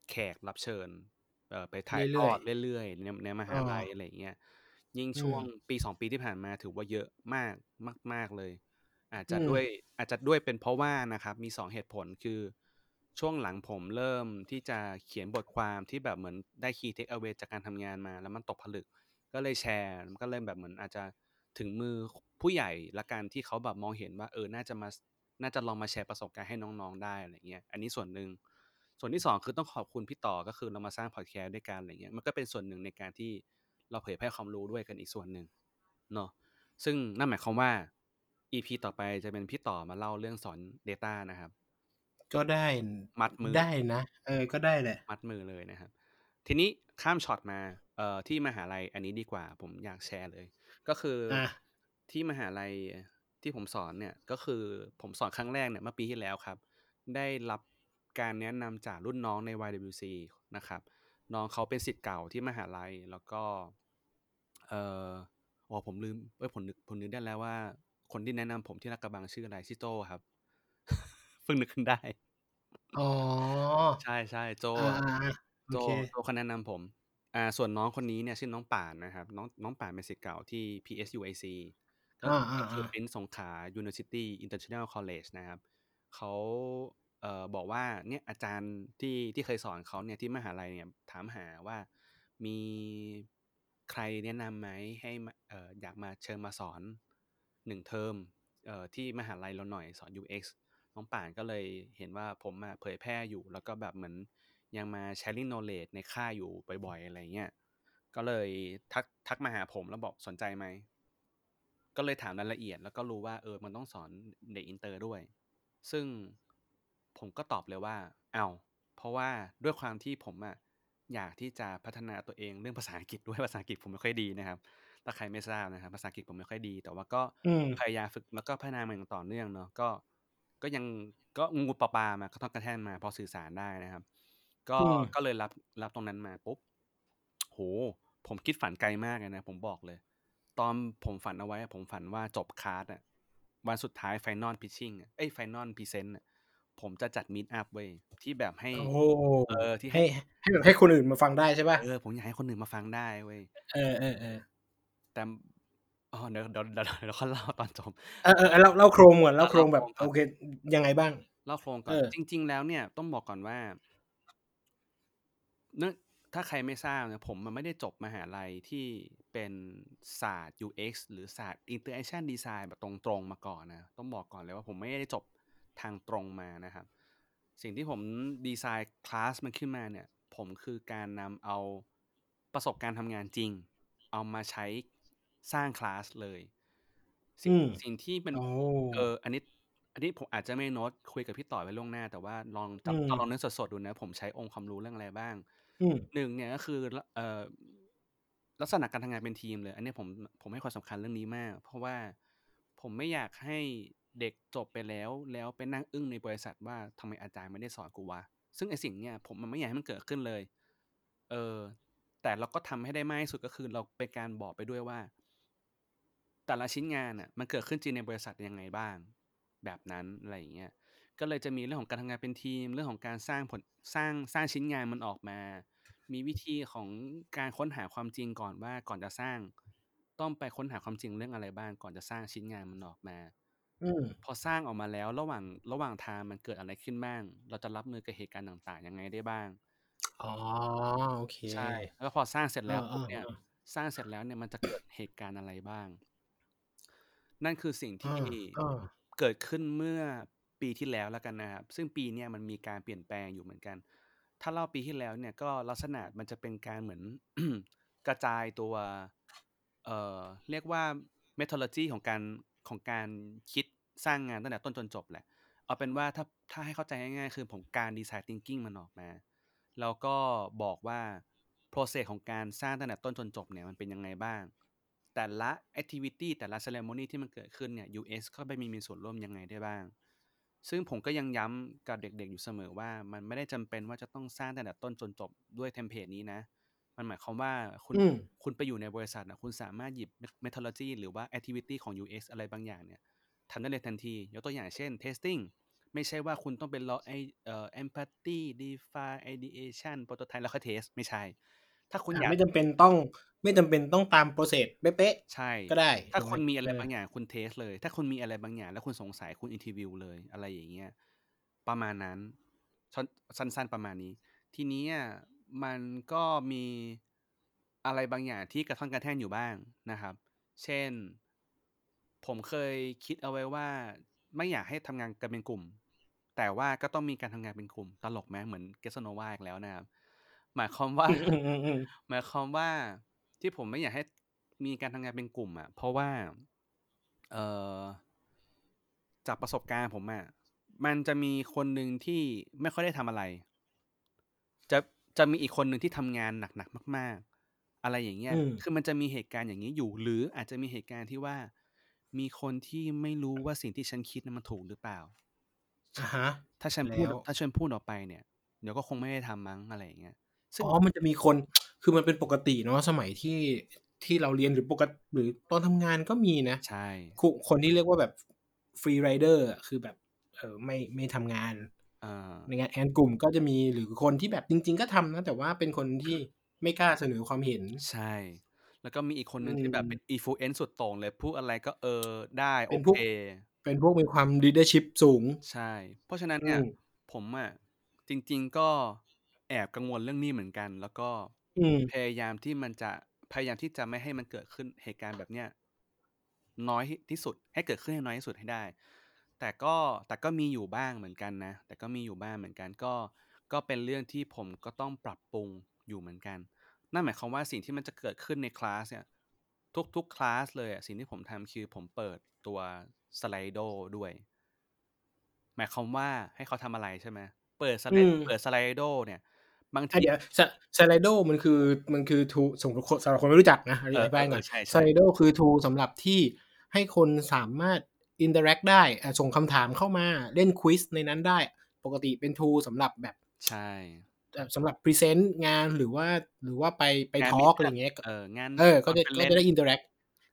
แขกรับเชิญเอ่อไปถ่ายทเรื่ออยดเรื่อยๆในในมหาลัยอ๋อออะไรอย่างเงี้ยยิ่งอืมช่วงปีสองปีที่ผ่านมาถือว่าเยอะมากมาก ๆเลย อาจจะอืมด้วยอาจจะด้วยเป็นเพราะว่านะครับ มีสองเหตุผลคือ ช่วงหลังผมเริ่มที่จะเขียนบทความที่แบบเหมือนได้ key takeaway จากการทำงานมา แล้วมันตกผลึก ก็เลยแชร์มันก็เริ่มแบบเหมือนอาจจะถึงมือผู้ใหญ่ละกันที่เขาแบบมองเห็นว่าเออน่าจะมาน่าจะลองมาแชร์ประสบการณ์ให้น้องๆได้อะไรเงี้ยอันนี้ส่วนหนึ่งส่วนที่สองคือต้องขอบคุณพี่ต่อก็คือเรามาสร้างพอดแคสต์ด้วยกันอะไรเงี้ยมันก็เป็นส่วนหนึ่งในการที่เราเผยแพร่ความรู้ด้วยกันอีกส่วนหนึ่งเนาะซึ่งนั่นหมายความว่า EP ต่อไปจะเป็นพี่ต่อมาเล่าเรื่องสอน Data นะครับ ก็ได้ มัดมือได้นะ เออ ก็ได้แหละ มัดมือเลยนะครับ ทีนี้ข้ามช็อตมา เอ่อ ที่มหาลัยอันนี้ดีกว่า ผมอยากแชร์เลย ก็คือออะที่มหาลัยที่ผมสอนเนี่ย ก็คือผมสอนครั้งแรกเนี่ยเมื่อปีที่แล้วครับ ได้รับการแนะนำจากรุ่นน้องใน YWC นะครับ น้องเขาเป็นศิษย์เก่าที่มหาลัย แล้วก็ เอ่ออ๋อผมลืมเอ้ยผมนึกผมนึกได้แล้วว่า คนที่แนะนำผมที่ลาดกระบังชื่ออะไรชื่อโจครับเพิ่งนึกขึ้นได้ อ๋อ ใช่ใช่โจอ่าอ่าอ่าโอโจเค โจเขาแนะนำผม อ่า ส่วนน้องคนนี้เนี่ยชื่อน้องป่านนะครับ น้องน้องป่านเป็นศิษย์เก่าที่ PSUAC ก็อ่าคืออ่าก็คืออ่าเป็นสงขลา University International College นะครับเขาเอ่อบอกว่าเนี่ยอาจารย์ที่ที่เคยสอนเขาเนี่ยที่มหาลัยเนี่ยถามหาว่ามีใครแนะนำไหมให้มาเอ่ออยากมาเชิญมาสอนหนึ่งเทอมเอ่อที่มหาลัยเราหน่อยสอน UX น้องป่านก็เลยเห็นว่าผมอะเผยแพร่อยู่ แล้วก็แบบเหมือนยังมา sharing knowledge ในค่ายอยู่บ่อยๆอะไรเงี้ยก็เลยทักทักมาหาผมแล้วบอกสนใจไหมก็เลยถามรายละเอียด แล้วก็รู้ว่าเออมันต้องสอนเด็กอินเตอร์ด้วย ซึ่งผมก็ตอบเลยว่าเอาเพราะว่าด้วยความที่ผมอะอยากที่จะพัฒนาตัวเองเรื่องภาษาอังกฤษด้วยภาษาอังกฤษผมไม่ค่อยดีนะครับถ้าใครไม่ทราบนะครับภาษาอังกฤษผมไม่ค่อยดี แต่ว่าก็อืมพยายามฝึกแล้วก็พัฒนามันอย่างต่อเนื่องเนาะก็ ก็ยังก็งูๆปลาๆมาก็ต้องกระแทกมา พอสื่อสารได้นะครับ ก็อืมก็เลยรับรับตรงนั้นมาปุ๊บโห ผมคิดฝันไกลมากเลยนะผมบอกเลย ตอนผมฝันเอาไว้อะผมฝันว่าจบคลาสอะวันสุดท้าย final pitching เอ้ย final present ผมจะจัดมีดอัพเว้ยที่แบบให้โอ้โหเออที่ให้ให้แบบให้คนอื่นมาฟังได้ใช่ป่ะเออผมอยากให้คนอื่นมาฟังได้เว้ยเออเออเออแต่ อ๋อ เดี๋ยวเดี๋ยวเดี๋ยวเดี๋ยวเขาเล่าตอนจบ เออเออเล่าเล่าโครงก่อนเล่าโครงแบบเล่าโครงก่อนโอเค ยังไงบ้าง เล่าโครงก่อนเออจริง ๆ แล้วเนี่ยต้องบอกก่อนว่าเนื่องถ้าใครไม่ทราบเนี่ยผมมันไม่ได้จบมหาลัยที่เป็นศาสตร์ UX หรือศาสตร์ Interaction Design แบบตรงๆ มาก่อนนะ ต้องบอกก่อนเลยว่าผมไม่ได้จบทางตรงมานะครับ สิ่งที่ผมดีไซน์คลาสมันขึ้นมาเนี่ย ผมคือการนำเอาประสบการณ์ทำงานจริง เอามาใช้ สร้างคลาสเลย สิ่งอืมสิ่งที่เป็นโอ้เอออันนี้อันนี้ผมอาจจะไม่โน้ตคุยกับพี่ต่อไว้ล่วงหน้า แต่ว่าลองอืมจำลองนึกสดๆดูนะ ผมใช้องค์ความรู้เรื่องอะไรบ้างอืมหนึ่งเนี่ยก็คือละเอ่อลักษณะการทำงานเป็นทีมเลย อันนี้ผมผมให้ความสำคัญเรื่องนี้มาก เพราะว่าผมไม่อยากให้เด็กจบไปแล้ว แล้วไปนั่งอึ้งในบริษัทว่าทำไมอาจารย์ไม่ได้สอนกูวะซึ่งไอสิ่งเนี่ยผมมันไม่อยากให้มันเกิดขึ้นเลย เออแต่เราก็ทำให้ได้มากที่สุดก็คือเราเป็นการบอกไปด้วยว่า แต่ละชิ้นงานอะมันเกิดขึ้นจริงในบริษัทยังไงบ้าง แบบนั้นอะไรอย่างเงี้ยก็เลยจะมีเรื่องของการทำงานเป็นทีม เรื่องของการสร้างผลสร้างสร้างชิ้นงานมันออกมา มีวิธีของการค้นหาความจริงก่อนว่าก่อนจะสร้าง ต้องไปค้นหาความจริงเรื่องอะไรบ้าง ก่อนจะสร้างชิ้นงานมันออกมาอืมพอสร้างออกมาแล้วระหว่างระหว่างทางมันเกิดอะไรขึ้นบ้าง เราจะรับมือกับเหตุการณ์ต่างๆยังไงได้บ้างอ๋อโอเคใช่แล้วก็พอสร้างเสร็จแล้วเออปุ๊บเนี่ยเออสร้างเสร็จแล้วเนี่ยมันจะเกิดเหตุการณ์อะไรบ้าง นั่นคือสิ่งเอที่อเออเกิดขึ้นเมื่อปีที่แล้วแล้วกันนะครับ ซึ่งปีเนี้ยมันมีการเปลี่ยนแปลงอยู่เหมือนกัน ถ้าเล่าปีที่แล้วเนี่ยก็ลักษณะมันจะเป็นการเหมือนกระจายตัว เอ่อ เรียกว่า methodology ของการของการคิดสร้างงานตั้งแต่ต้นจนจบแหละ เอาเป็นว่าถ้าถ้าให้เข้าใจง่ายๆ คือผมการ design thinking มันออกมา แล้วก็บอกว่า process ของการสร้างตั้งแต่ต้นจนจบเนี่ยมันเป็นยังไงบ้าง แต่ละ activity แต่ละ ceremony ที่มันเกิดขึ้นเนี่ย US เข้าไปมีมีส่วนร่วมยังไงได้บ้าง ซึ่งผมก็ยังย้ำกับเด็กๆอยู่เสมอว่า มันไม่ได้จำเป็นว่าจะต้องสร้างตั้งแต่ต้นจนจบด้วยเทมเพลตนี้นะ มันหมายความว่าคุณอืมคุณไปอยู่ในบริษัทนะคุณสามารถหยิบ methodology หรือว่า activity ของ UX อะไรบางอย่างเนี่ยทำได้เลยทันที ยกตัวอย่างเช่น testing ไม่ใช่ว่าคุณต้องเป็นรอไอเอ่อ empathy define ideation prototype แล้วค่อย test ไม่ใช่ ถ้าคุณอยากไม่จำเป็นต้อง ไม่จำเป็นต้องตาม process เป๊ะใช่ๆก็ได้ ถ้าถูกไหมคุณมีอะไรบางอย่างคุณ test เลย ถ้าคุณมีอะไรบางอย่าง แล้วคุณสงสัยคุณ interview เลยอะไรอย่างเงี้ยประมาณนั้นสั้นสั้นๆประมาณนี้ ทีนี้อะมันก็มีอะไรบางอย่างที่กระท่อนกระแท่นอยู่บ้างนะครับ เช่น ผมเคยคิดเอาไว้ว่า ไม่อยากให้ทำงานกันเป็นกลุ่ม แต่ว่าก็ต้องมีการทำงานเป็นกลุ่ม ตลกไหมเหมือนเกสโนวาอีกแล้วนะครับ หมายความว่าอืมอืมอืมหมายความว่าที่ผมไม่อยากให้มีการทำงานเป็นกลุ่ม อะ เพราะว่า เอ่อจากประสบการณ์ผมอะมันจะมีคนหนึ่งที่ไม่ค่อยได้ทำอะไร จะจะมีอีกคนหนึ่งที่ทำงานหนักๆมาก ๆ อะไรอย่างเงี้ยอืมคือมันจะมีเหตุการณ์อย่างนี้อยู่ หรืออาจจะมีเหตุการณ์ที่ว่า มีคนที่ไม่รู้ว่าสิ่งที่ฉันคิดนั้นมันถูกหรือเปล่าอ่าฮะถ้าฉันพูดแล้วถ้าฉันพูดออกไปเนี่ยเดี๋ยวก็คงไม่ได้ทำมั้งอะไรอย่างเงี้ย ซึ่งอ๋อมันจะมีคนคือมันเป็นปกติเนาะสมัยที่ที่เราเรียนหรือปกติหรือตอนทำงานก็มีนะใช่คุคนที่เรียกว่าแบบฟรีไรเดอร์คือแบบเออไม่ไม่ทำงานอ่าในงานแอนกลุ่มก็จะมีหรือคนที่แบบจริง ๆ ก็ทำนะแต่ว่าเป็นคนที่ไม่กล้าเสนอความเห็นใช่ แล้วก็มีอีกคนหนึ่งอืมที่แบบเป็นอีฟูเอนสุดโต่งเลยพูดอะไรก็เออได้เป็โอนพวกเคเป็นพวกมีความ leadership สูง ใช่ เพราะฉะนั้นเนี่ยอืมผมอะจริง ๆ ก็ แอบกังวลเรื่องนี้เหมือนกัน แล้วก็อืม พยายามที่มันจะ พยายามที่จะไม่ให้มันเกิดขึ้นเหตุการณ์แบบเนี้ย น้อยที่สุด ให้เกิดขึ้นให้น้อยที่สุดให้ได้ แต่ก็แต่ก็มีอยู่บ้างเหมือนกันนะ แต่ก็มีอยู่บ้างเหมือนกัน ก็ก็เป็นเรื่องที่ผมก็ต้องปรับปรุงอยู่เหมือนกัน นั่นหมายความว่าสิ่งที่มันจะเกิดขึ้นในคลาสเนี่ย ทุกๆคลาสเลยอะสิ่งที่ผมทำคือผมเปิดตัว Slido ด้วย หมายความว่าให้เขาทำอะไรใช่ไหมเปิดสไลอืมเปิด Slido เนี่ย บางทีอะเดี๋ยว Slido มันคือมันคือ tool สำหรับคนสำหรับคนไม่รู้จักนะอเออธิบายก่อนเออใช่ใช่ Slido คือ tool สำหรับที่ให้คนสามารถอินเ r อร์แอคได้อะส่งคำถามเข้ามาเล่น quiz ในนั้นได้ ปกติเป็น tool สำหรับแบบใช่เอ่อสำหรับ present งานหรือว่าหรือว่าไปไปงานทอล์ก meetup อะไรเงี้ยเอองานเออก็จะเป็นก็เล่นจะได้อินเตอร์แอค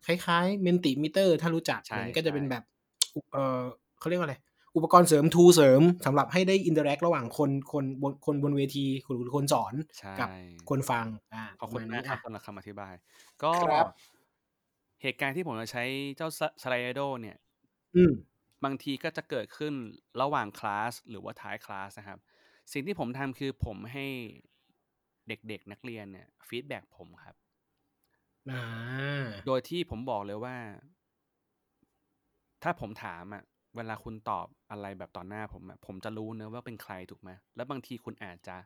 คล้ายๆเมนติมิเตอร์ถ้ารู้จักใช่มันก็จะเป็นใช่แบบอุเออเขาเรียกว่าอะไร อุปกรณ์เสริม tool เสริมสำหรับให้ได้ interact ระหว่างคนคนบนคนบนเวทีหรือคนสอนใช่กับคนฟังอ่าขอบคุณประมากนี้ครับอะสำหรับคำอธิบาย ก็ครับเหตุการณ์ที่ผมจะใช้เจ้า Slido เนี่ย อืมบางทีก็จะเกิดขึ้นระหว่างคลาสหรือว่าท้ายคลาสนะครับ สิ่งที่ผมทำคือผมให้เด็กๆนักเรียนเนี่ยฟีดแบ็กผมครับอ่าโดยที่ผมบอกเลยว่า ถ้าผมถามอะ เวลาคุณตอบอะไรแบบต่อหน้าผมอะผมจะรู้เนอะว่าเป็นใครถูกไหมแล้วบางทีคุณอาจจะ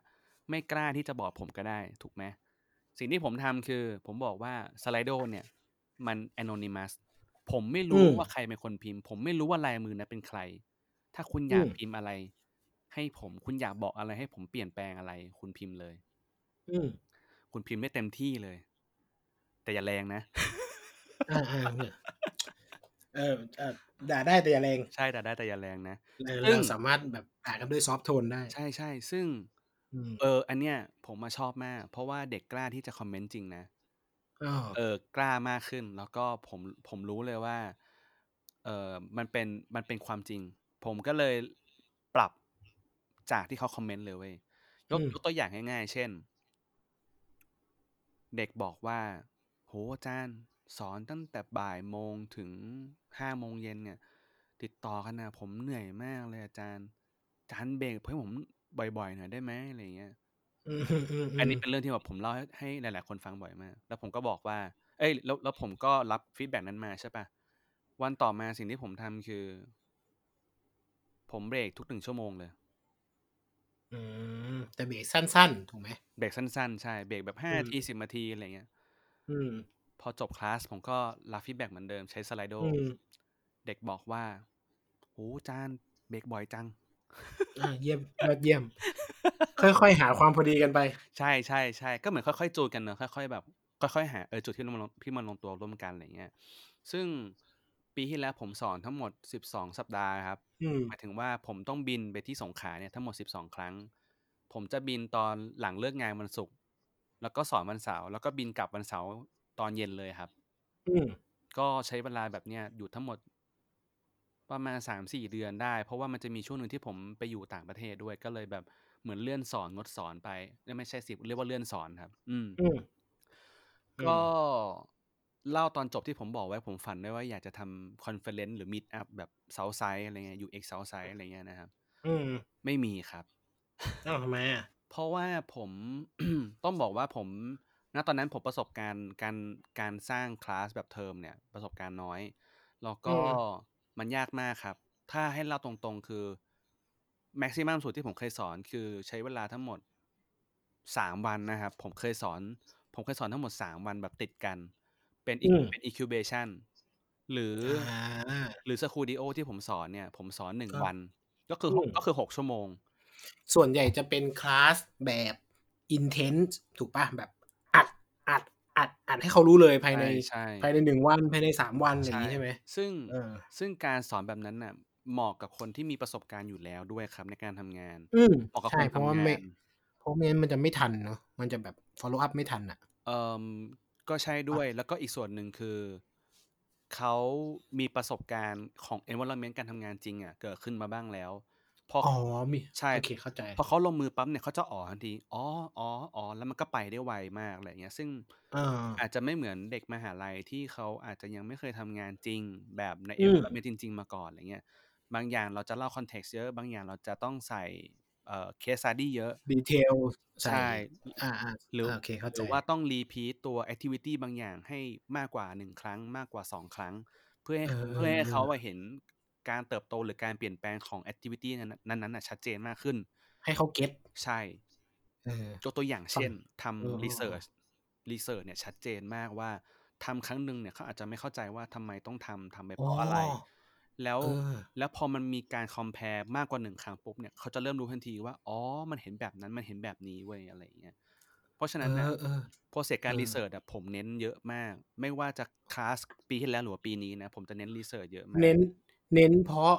ไม่กล้าที่จะบอกผมก็ได้ถูกไหมสิ่งที่ผมทำคือ ผมบอกว่าสไลโดเนี่ยมัน anonymous ผมไม่รู้อืมว่าใครเป็นคนพิมพ์ ผมไม่รู้ว่าลายมือนั้นเป็นใคร ถ้าคุณออืยากมพิมพ์อะไร ให้ผมคุณอยากบอกอะไรให้ผมเปลี่ยนแปลงอะไร คุณพิมพ์เลย อืมคุณพิมพ์ได้เต็มที่เลย แต่อย่าแรงนะอาๆ เนี่ยเออเอ่อด่าได้แต่อย่าแรง ใช่ด่าได้แต่อย่าแรงนะเออซึ่งเราสามารถแบบด่ากันด้วย soft tone ได้ ใช่ๆซึ่งอืมเออ อันเนี้ยผมอะชอบมาก เพราะว่าเด็กกล้าที่จะคอมเมนต์จริงนะอ้อเออกล้ามากขึ้น แล้วก็ผมผมรู้เลยว่า เอ่อมันเป็นมันเป็นความจริง ผมก็เลยปรับจากที่เขาคอมเมนต์เลยเว้ยยกอืมยกตัวอย่างง่ายๆ เช่น เด็กบอกว่าโอ้โฮอาจารย์ สอนตั้งแต่บ่ายโมงถึง5โมงเย็นเนี่ย ติดต่อกันน่ะผมเหนื่อยมากเลยอาจารย์อาจารย์เบรกให้ผมบ่อยๆหน่อยได้ไหม?อะไรอย่างเงี้ยอืมอันนี้ๆเป็นเรื่องที่แบบผมเล่าให้ให้หลาย ๆ คนฟังบ่อยมาก แล้วผมก็บอกว่า เอ๊ยแล้วแล้วผมก็รับ feedback นั้นมาใช่เปล่าวันต่อมาสิ่งที่ผมทำคือ ผมเบรกทุก1ชั่วโมงเลยๆอืมแต่เบรกสั้น ๆ ถูกไหม?เบรกสั้น ๆ ใช่ เบรกแบบอื5นาที อืม 10นาทีอะไรอย่างเงี้ย อืม พอจบคลาสผมก็รับ feedback เหมือนเดิมใช้ Slido อืมเด็กบอกว่าโอ้โฮอาจารย์เบรกบ่อยจังอาเยี่ยมยอดเยี่ยม ค่อยๆหาความพอดีกันไป ใช่ๆๆก็เหมือนค่อยๆจูนกันเนาะค่อยๆแบบค่อยๆหาเออจุดที่มันลงที่มันลงตัวร่วมกันอะไรอย่างเงี้ย ซึ่งปีที่แล้วผมสอนทั้งหมด12สัปดาห์ครับอืมหมายถึงว่าผมต้องบินไปที่สงขลาเนี่ยทั้งหมด12ครั้ง ผมจะบินตอนหลังเลิกงานวันศุกร์แล้วก็สอนวันเสาร์แล้วก็บินกลับวันเสาร์ ตอนเย็นเลยครับ อืมก็ใช้เวลาแบบเนี้ยอยู่ทั้งหมด ประมาณ3-4เดือนได้ เพราะว่ามันจะมีช่วงหนึ่งที่ผมไปอยู่ต่างประเทศด้วยก็เลยแบบเหมือนเลื่อนสอนงดสอนไปเอ๊ยไม่ใช่สิเรียกว่าเลื่อนสอนครับ อืมอืมอืมก็เล่าตอนจบที่ผมบอกไว้ผมฝันไว้ว่าอยากจะทำ conference หรือ Meet up แบบ Southside อะไรเงี้ย UX Southside อะไรเงี้ยนะครับ อืม ไม่มีครับอ้าวทำไมอะ?เพราะว่าผมต้องบอกว่าผม ณตอนนั้นผมประสบการณ์การการสร้างคลาสแบบเทอมเนี่ยประสบการณ์น้อย แล้วอืก็มันยากมากครับ ถ้าให้เล่าตรงๆคือแม็กซิมัมสุดที่ผมเคยสอนคือใช้เวลาทั้งหมด3วันนะครับ ผมเคยสอน ผมเคยสอนทั้งหมด3วันแบบติดกัน เป็นอือิมเป็น incubation หรืออาหรือ Studio ที่ผมสอนเนี่ย ผมสอนค1รับวัน ก็คืออืหกมก็คือ6ชั่วโมง ส่วนใหญ่จะเป็นคลาสแบบ intense ถูกเปล่า?แบบ อัดอัดอัดอัดให้เขารู้เลยภายในใช่ภายใน1วันภายใน3วันอย่าใชงง่ี้ใช่ไหม?ซึ่งเออซึ่งการสอนแบบนั้นน่ะเหมาะกับคนที่มีประสบการณ์อยู่แล้วด้วยครับในการทำงานอืมเหมาะกับใช่คนเพทำราะว่างาไม่นเพราะไม่งั้นมันจะไม่ทันเนาะมันจะแบบ follow up ไม่ทันน่ะเอ่อก็ใช่ด้อวยแล้วก็อีกส่วนหนึ่งคือเขามีประสบการณ์ของ environment การทำงานจริงอะเกิดขึ้นมาบ้างแล้ว พออ๋อมีใช่โอเคเข้าใจ พอเขาลงมือปั๊บเนี่ยเขาจะอ๋อทันทีอ๋ออ๋ออ๋อแล้วมันก็ไปได้ไวมากอะไรอย่างเงี้ย ซึ่งเอออาจจะไม่เหมือนเด็กมหาลัยที่เขาอาจจะยังไม่เคยทำงานจริงแบบในอืม environment จริง ๆ มาก่อนอะไรเงี้ยบางอย่างเราจะเล่า context เยอะ บางอย่างเราจะต้องใส่เอ่อ case study เยอะ detail ใส่ใช่อาๆหรืออาโอเคเข้าหใจ รือว่าต้อง repeat ตัวแอกทิวิตีบางอย่างให้มากกว่า1ครั้งมากกว่า2ครั้ง เพื่อให้เอเพื่อให้เขาอๆๆอะเห็น การเติบโตหรือการเปลี่ยนแปลงของแอกทิวิตีนั้นนั้นๆน่ะชัดเจนมากขึ้น ให้เขาเก็ตใช่เออยกตัวอย่างฟัเช่นเออๆทำ research research เนี่ยชัดเจนมากว่าทำครั้งหนึ่งเนี่ยเขาอาจจะไม่เข้าใจว่าทำไมต้องทำทำไปเพราะอะไรอ๋อ แล้วเออแล้วพอมันมีการ compare มากกว่า1ครั้งปุ๊บเนี่ยเขาจะเริ่มรู้ทันทีว่าอ๋อมันเห็นแบบนั้นมันเห็นแบบนี้เว้ยอะไรอย่างเงี้ยเพราะฉะเอนั้นน่ะอๆ process เอการรีอเซิร์ชอะผมเน้นเยอะมาก ไม่ว่าจะคลาสปีที่แล้วหรือว่าปีนี้นะผมจะเน้น research เยอะมาเน้กน เน้นเพราะ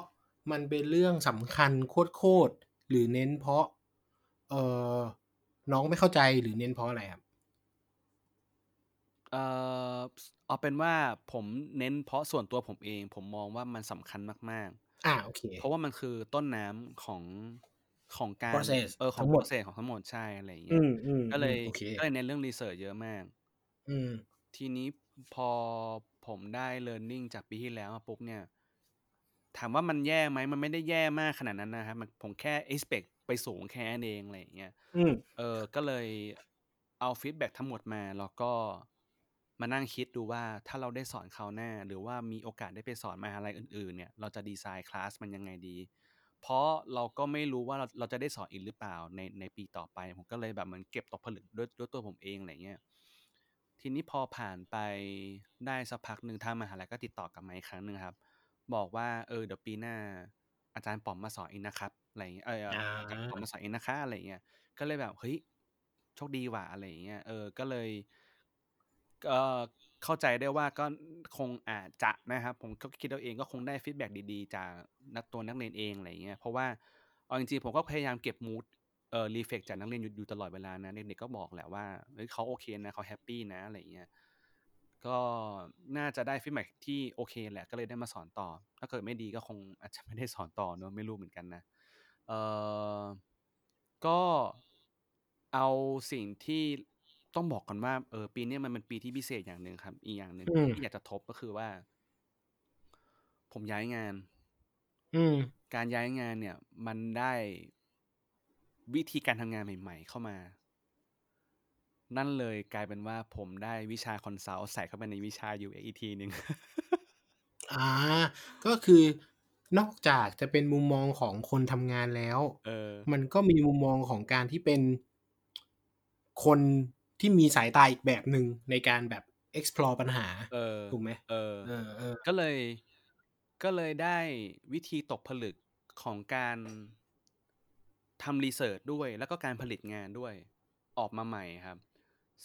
มันเป็นเรื่องสำคัญโคตรๆ หรือเน้นเพราะ เอ่อ น้องไม่เข้าใจหรือเน้นเพราะอะไรครับ?เอ่อเอาเป็นว่าผมเน้นเพราะส่วนตัวผมเอง ผมมองว่ามันสำคัญมากอาโอเค ๆ เพราะว่ามันคือต้นน้ำของของการ process เออขอทั้ง หมด process ของทั้งหมดใช่อะไรอย่างเงี้ยอืมก็เลยๆๆโอเค ก็เลยเน้นเรื่อง research เยอะมาก อืม ทีนี้พอผมได้ learning จากปีที่แล้วมาปุ๊บเนี่ย ถามว่ามันแย่ไหม?มันไม่ได้แย่มากขนาดนั้นนะครับมันผมแค่ expect ไปสูงแค่นั้นเองอะไรอย่างเงี้ยอืมเออ ก็เลยเอา feedback ทั้งหมดมาแล้วก็มานั่งคิดดูว่าถ้าเราได้สอนคราวหน้า หรือว่ามีโอกาสได้ไปสอนมหาลัยอื่น ๆ เนี่ย เราจะดีไซน์คลาสมันยังไงดี?เพราะเราก็ไม่รู้ว่าเราเราจะได้สอนอีกหรือเปล่าในในปีต่อไป ผมก็เลยแบบเหมือนเก็บตกผลึกด้วยด้วยตัวผมเองอะไรอย่างเงี้ยทีนี้พอผ่านไปได้สักพักหนึ่งทางมหาลัยก็ติดต่อกลับมาอีกครั้งหนึ่งครับ บอกว่า เออ เดี๋ยวปีหน้า อาจารย์ป๋อมมาสอนเองนะครับอะไรอย่างเงี้ยเออเอออ่าอาจารย์ป๋อมมาสอนเองนะคะอะไรอย่างเงี้ยก็เลยแบบเฮ้ยโชคดีว่ะอะไรอย่างเงี้ยเออก็เลยเออเข้าใจได้ว่าก็คงอาจจะนะครับผมก็คิดเอาเองก็คงได้ฟีดแบ็ดีๆ จากนักตัวนักเรียนเองอะไรอย่างเงี้ยเพราะว่าเอาจริงๆผมก็พยายามเก็บมูดเอ่อ reflect จากนักเรียนอยู่อยู่ตลอดเวลานะเด็กๆก็บอกแหละว่าเฮ้ยเขาโอเคนะเขาแฮปปี้นะอะไรอย่างเงี้ย ก็น่าจะได้ feedback ที่โอเคแหละก็เลยได้มาสอนต่อ ถ้าเกิดไม่ดีก็คงอาจจะไม่ได้สอนต่อเนอะไม่รู้เหมือนกันนะเออก็เอาสิ่งที่ต้องบอกกันว่าเออปีนี้มันเป็นปีที่พิเศษอย่างหนึ่งครับ อีกอย่างหนึ่งอืมที่อยากจะทบก็คือว่า ผมย้ายงาน อืมการย้ายงานเนี่ย มันได้วิธีการทำงานใหม่ ๆ เข้ามา นั่นเลยกลายเป็นว่าผมได้วิชาคอนซัลท์ใส่เข้าไปในวิชา UX อีกทีหนึ่งอ่า ก็คือนอกจากจะเป็นมุมมองของคนทำงานแล้ว เออ มันก็มีมุมมองของการที่เป็นคนที่มีสายตาอีกแบบหนึ่งในการแบบ explore ปัญหา เออ ถูกไหมเออ เออเออก็เลย ก็เลยได้วิธีตกผลึกของการทำรีเสิร์ชด้วย แล้วก็การผลิตงานด้วย ออกมาใหม่ครับ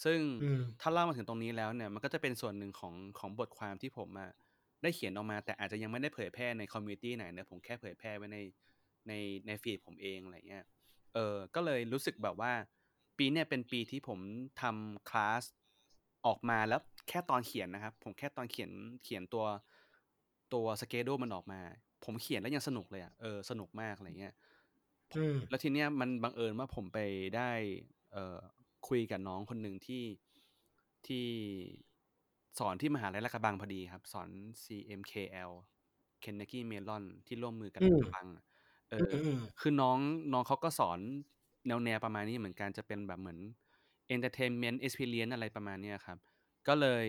ซึ่งอืมถ้าเล่ามาถึงตรงนี้แล้วเนี่ยมันก็จะเป็นส่วนหนึ่งของของบทความที่ผมอะได้เขียนออกมา แต่อาจจะยังไม่ได้เผยแพร่ในคอมมูนิตี้ไหนนะผมแค่เผยแพร่ไว้ในในในฟีดผมเองอะไรเงี้ยเออก็เลยรู้สึกแบบว่า ปีเนี้ยเป็นปีที่ผมทำคลาสออกมาแล้วแค่ตอนเขียนนะครับ ผมแค่ตอนเขียนเขียนตัวตัวสเกดูมันออกมา ผมเขียนแล้วยังสนุกเลยอะเออสนุกมากอะไรเงี้ยอืมแล้วทีเนี้ยมันบังเอิญว่าผมไปได้เอ่อ คุยกับน้องคนหนึ่งที่ที่สอนที่มหาลัยลาดกระบังพอดีครับ สอน CMKL Carnegie Mellon ที่ร่วมมือกันอืลาดมกระบังอะเออืมออืมคือน้องน้องเขาก็สอนแนวแนวประมาณนี้เหมือนกันจะเป็นแบบเหมือน entertainment experience อะไรประมาณเนี้ยครับ ก็เลย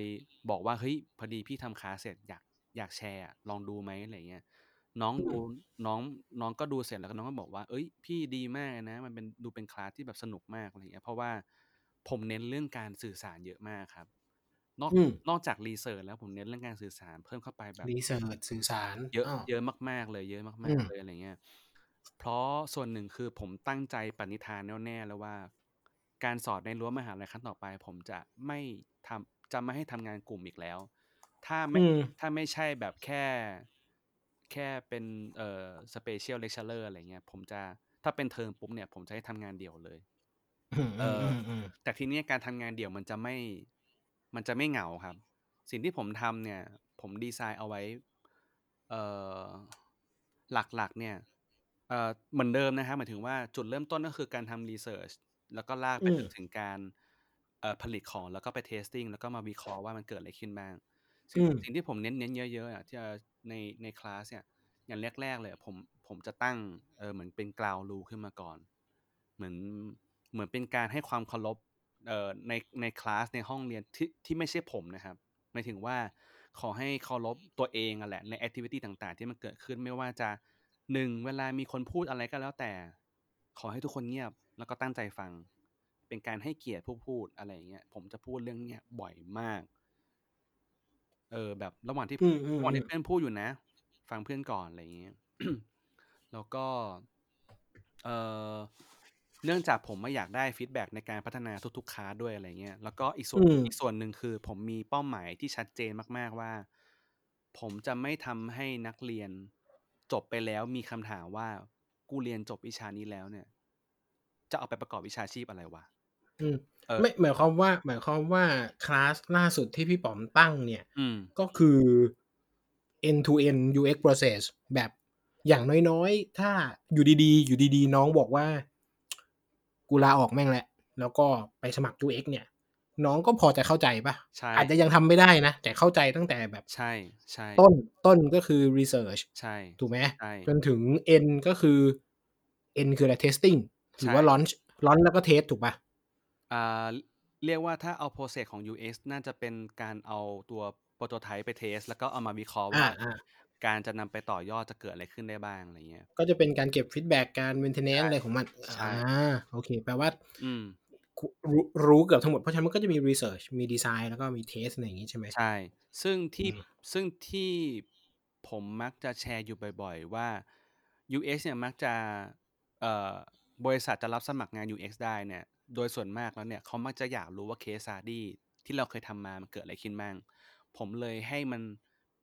บอกว่าเฮ้ยพอดีพี่ทำคลาสเสร็จอยากอยากแชร์อะลองดูไหมอะไรเงี้ยน้องอืดูมน้องน้องก็ดูเสร็จแล้วก็น้องก็บอกว่า เอ้ย พี่ดีมากเลยนะ มันเป็นดูเป็นคลาสที่แบบสนุกมากอะไรเงี้ยเพราะว่า ผมเน้นเรื่องการสื่อสารเยอะมากครับ นอกอืมนอกจาก research แล้วผมเน้นเรื่องการสื่อสารเพิ่มเข้าไปแบบ research สื่อสารเยอะอ้าวเยอะมาก ๆ เลยเยอะอืมากมๆเลยอะไรเงี้ยเพราะส่วนหนึ่งคือผมตั้งใจปณิธานแน่ๆแล้วว่า การสอนในรั้วมหาลัยครั้งต่อไป ผมจะไม่ทำจะไม่ให้ทำงานกลุ่มอีกแล้ว ถ้าไม่อืมถ้าไม่ใช่แบบแค่แค่เป็นเอ่อ special lecturer อะไรเงี้ยผมจะถ้าเป็นเทอมปุ๊บเนี่ย ผมจะให้ทำงานเดี่ยวเลยอืม เออืมออืมอืมแต่ทีเนี้ยการทำงานเดี่ยวมันจะไม่ มันจะไม่เหงาครับ สิ่งที่ผมทำเนี่ย ผมดีไซน์เอาไว้ เอ่อหลักๆ เนี่ยเอ่อเหมือนเดิมนะครับหมายถึงว่าจุดเริ่มต้นก็คือการทำรีเสิร์ชแล้วก็ลากไปอืมจนถึงการเอ่อผลิตของแล้วก็ไป testing แล้วก็มาวิเคราะห์ว่ามันเกิดอะไรขึ้นบ้างสิ่อืงมสิ่งที่ผมเน้นๆเยอะๆอะที่เอ่อในในคลาสเนี่ยอย่างแรกๆเลยอะผมผมจะตั้งเอ่อเหมือนเป็น ground rule ขึ้นมาก่อน เหมือน เหมือนเป็นการให้ความเคารพเอ่อในในคลาสในห้องเรียนที่ที่ไม่ใช่ผมนะครับหมายถึงว่าขอให้เคารพตัวเองอะแหละในแอกทิวิตีต่างๆ ที่มันเกิดขึ้นไม่ว่าจะ1เวลามีคนพูดอะไรก็แล้วแต่ ขอให้ทุกคนเงียบแล้วก็ตั้งใจฟัง เป็นการให้เกียรติผู้พูดอะไรอย่างเงี้ยผมจะพูดเรื่องเนี้ยบ่อยมาก เออ แบบระหว่างที่อืมอืระมหว่างอืที่มเพื่อนพูดอยู่นะ ฟังเพื่อนก่อนอะไรอย่างเงี้ยแล้วก็ เอ่อ เนื่องจากผมอะอยากได้ feedback ในการพัฒนาทุกๆคลาสด้วยอะไรเงี้ยแล้วก็อีกส่วอืนมอีกส่วนหนึ่งคือ ผมมีเป้าหมายที่ชัดเจนมาก ๆว่า ผมจะไม่ทำให้นักเรียนจบไปแล้วมีคำถามว่ากูเรียนจบวิชานี้แล้วเนี่ย จะเอาไปประกอบวิชาชีพอะไรวะ?อืมเออไม่หมายความว่า หมายความว่าคลาสล่าสุดที่พี่ป๋อมตั้งเนี่ยอืมก็คือ end to end UX process แบบอย่างน้อยๆ ถ้าอยู่ดีๆ อยู่ดีๆ น้องบอกว่า กูลาออกแม่งแล้วแล้วก็ไปสมัคร UX เนี่ย น้องก็พอจะเข้าใจเปล่า?ใช่อาจจะยังทำไม่ได้นะ แต่เข้าใจตั้งแต่แบบใช่ๆต้นต้นก็คือ research ใช่ถูกไหม?ใช่จนถึง end ก็คือ end คืออะไร testing หใชรือว่า่ launch launch แล้วก็ test ถูกเปล่า?อ่าเรียกว่าถ้าเอา process ของ UX น่าจะเป็นการเอาตัว prototype ไป test แล้วก็เอามาวิเคราะห์อว่าาๆ การจะนำไปต่อยอดจะเกิดอะไรขึ้นได้บ้างอะไรเงี้ย ก็จะเป็นการเก็บ feedback การใช่ maintenance อะไรของมันใช่ อ่าโอเค แปลว่าอืมคุรู้รู้เกือบทั้งหมด เพราะฉะนั้นมันก็จะมี research มีดีไซน์แล้วก็มี test อะไรอย่างงี้ใช่ไหม?ใช่ ซึ่งที่ อืมซึ่งที่ผมมักจะแชร์อยู่บ่อยๆ ว่า UX เนี่ยมักจะเอ่อบริษัทจะรับสมัครงาน UX ได้เนี่ย โดยส่วนมากแล้วเนี่ยเขามักจะอยากรู้ว่าเคส study ที่เราเคยทำมามันเกิดอะไรขึ้นบ้าง ผมเลยให้มัน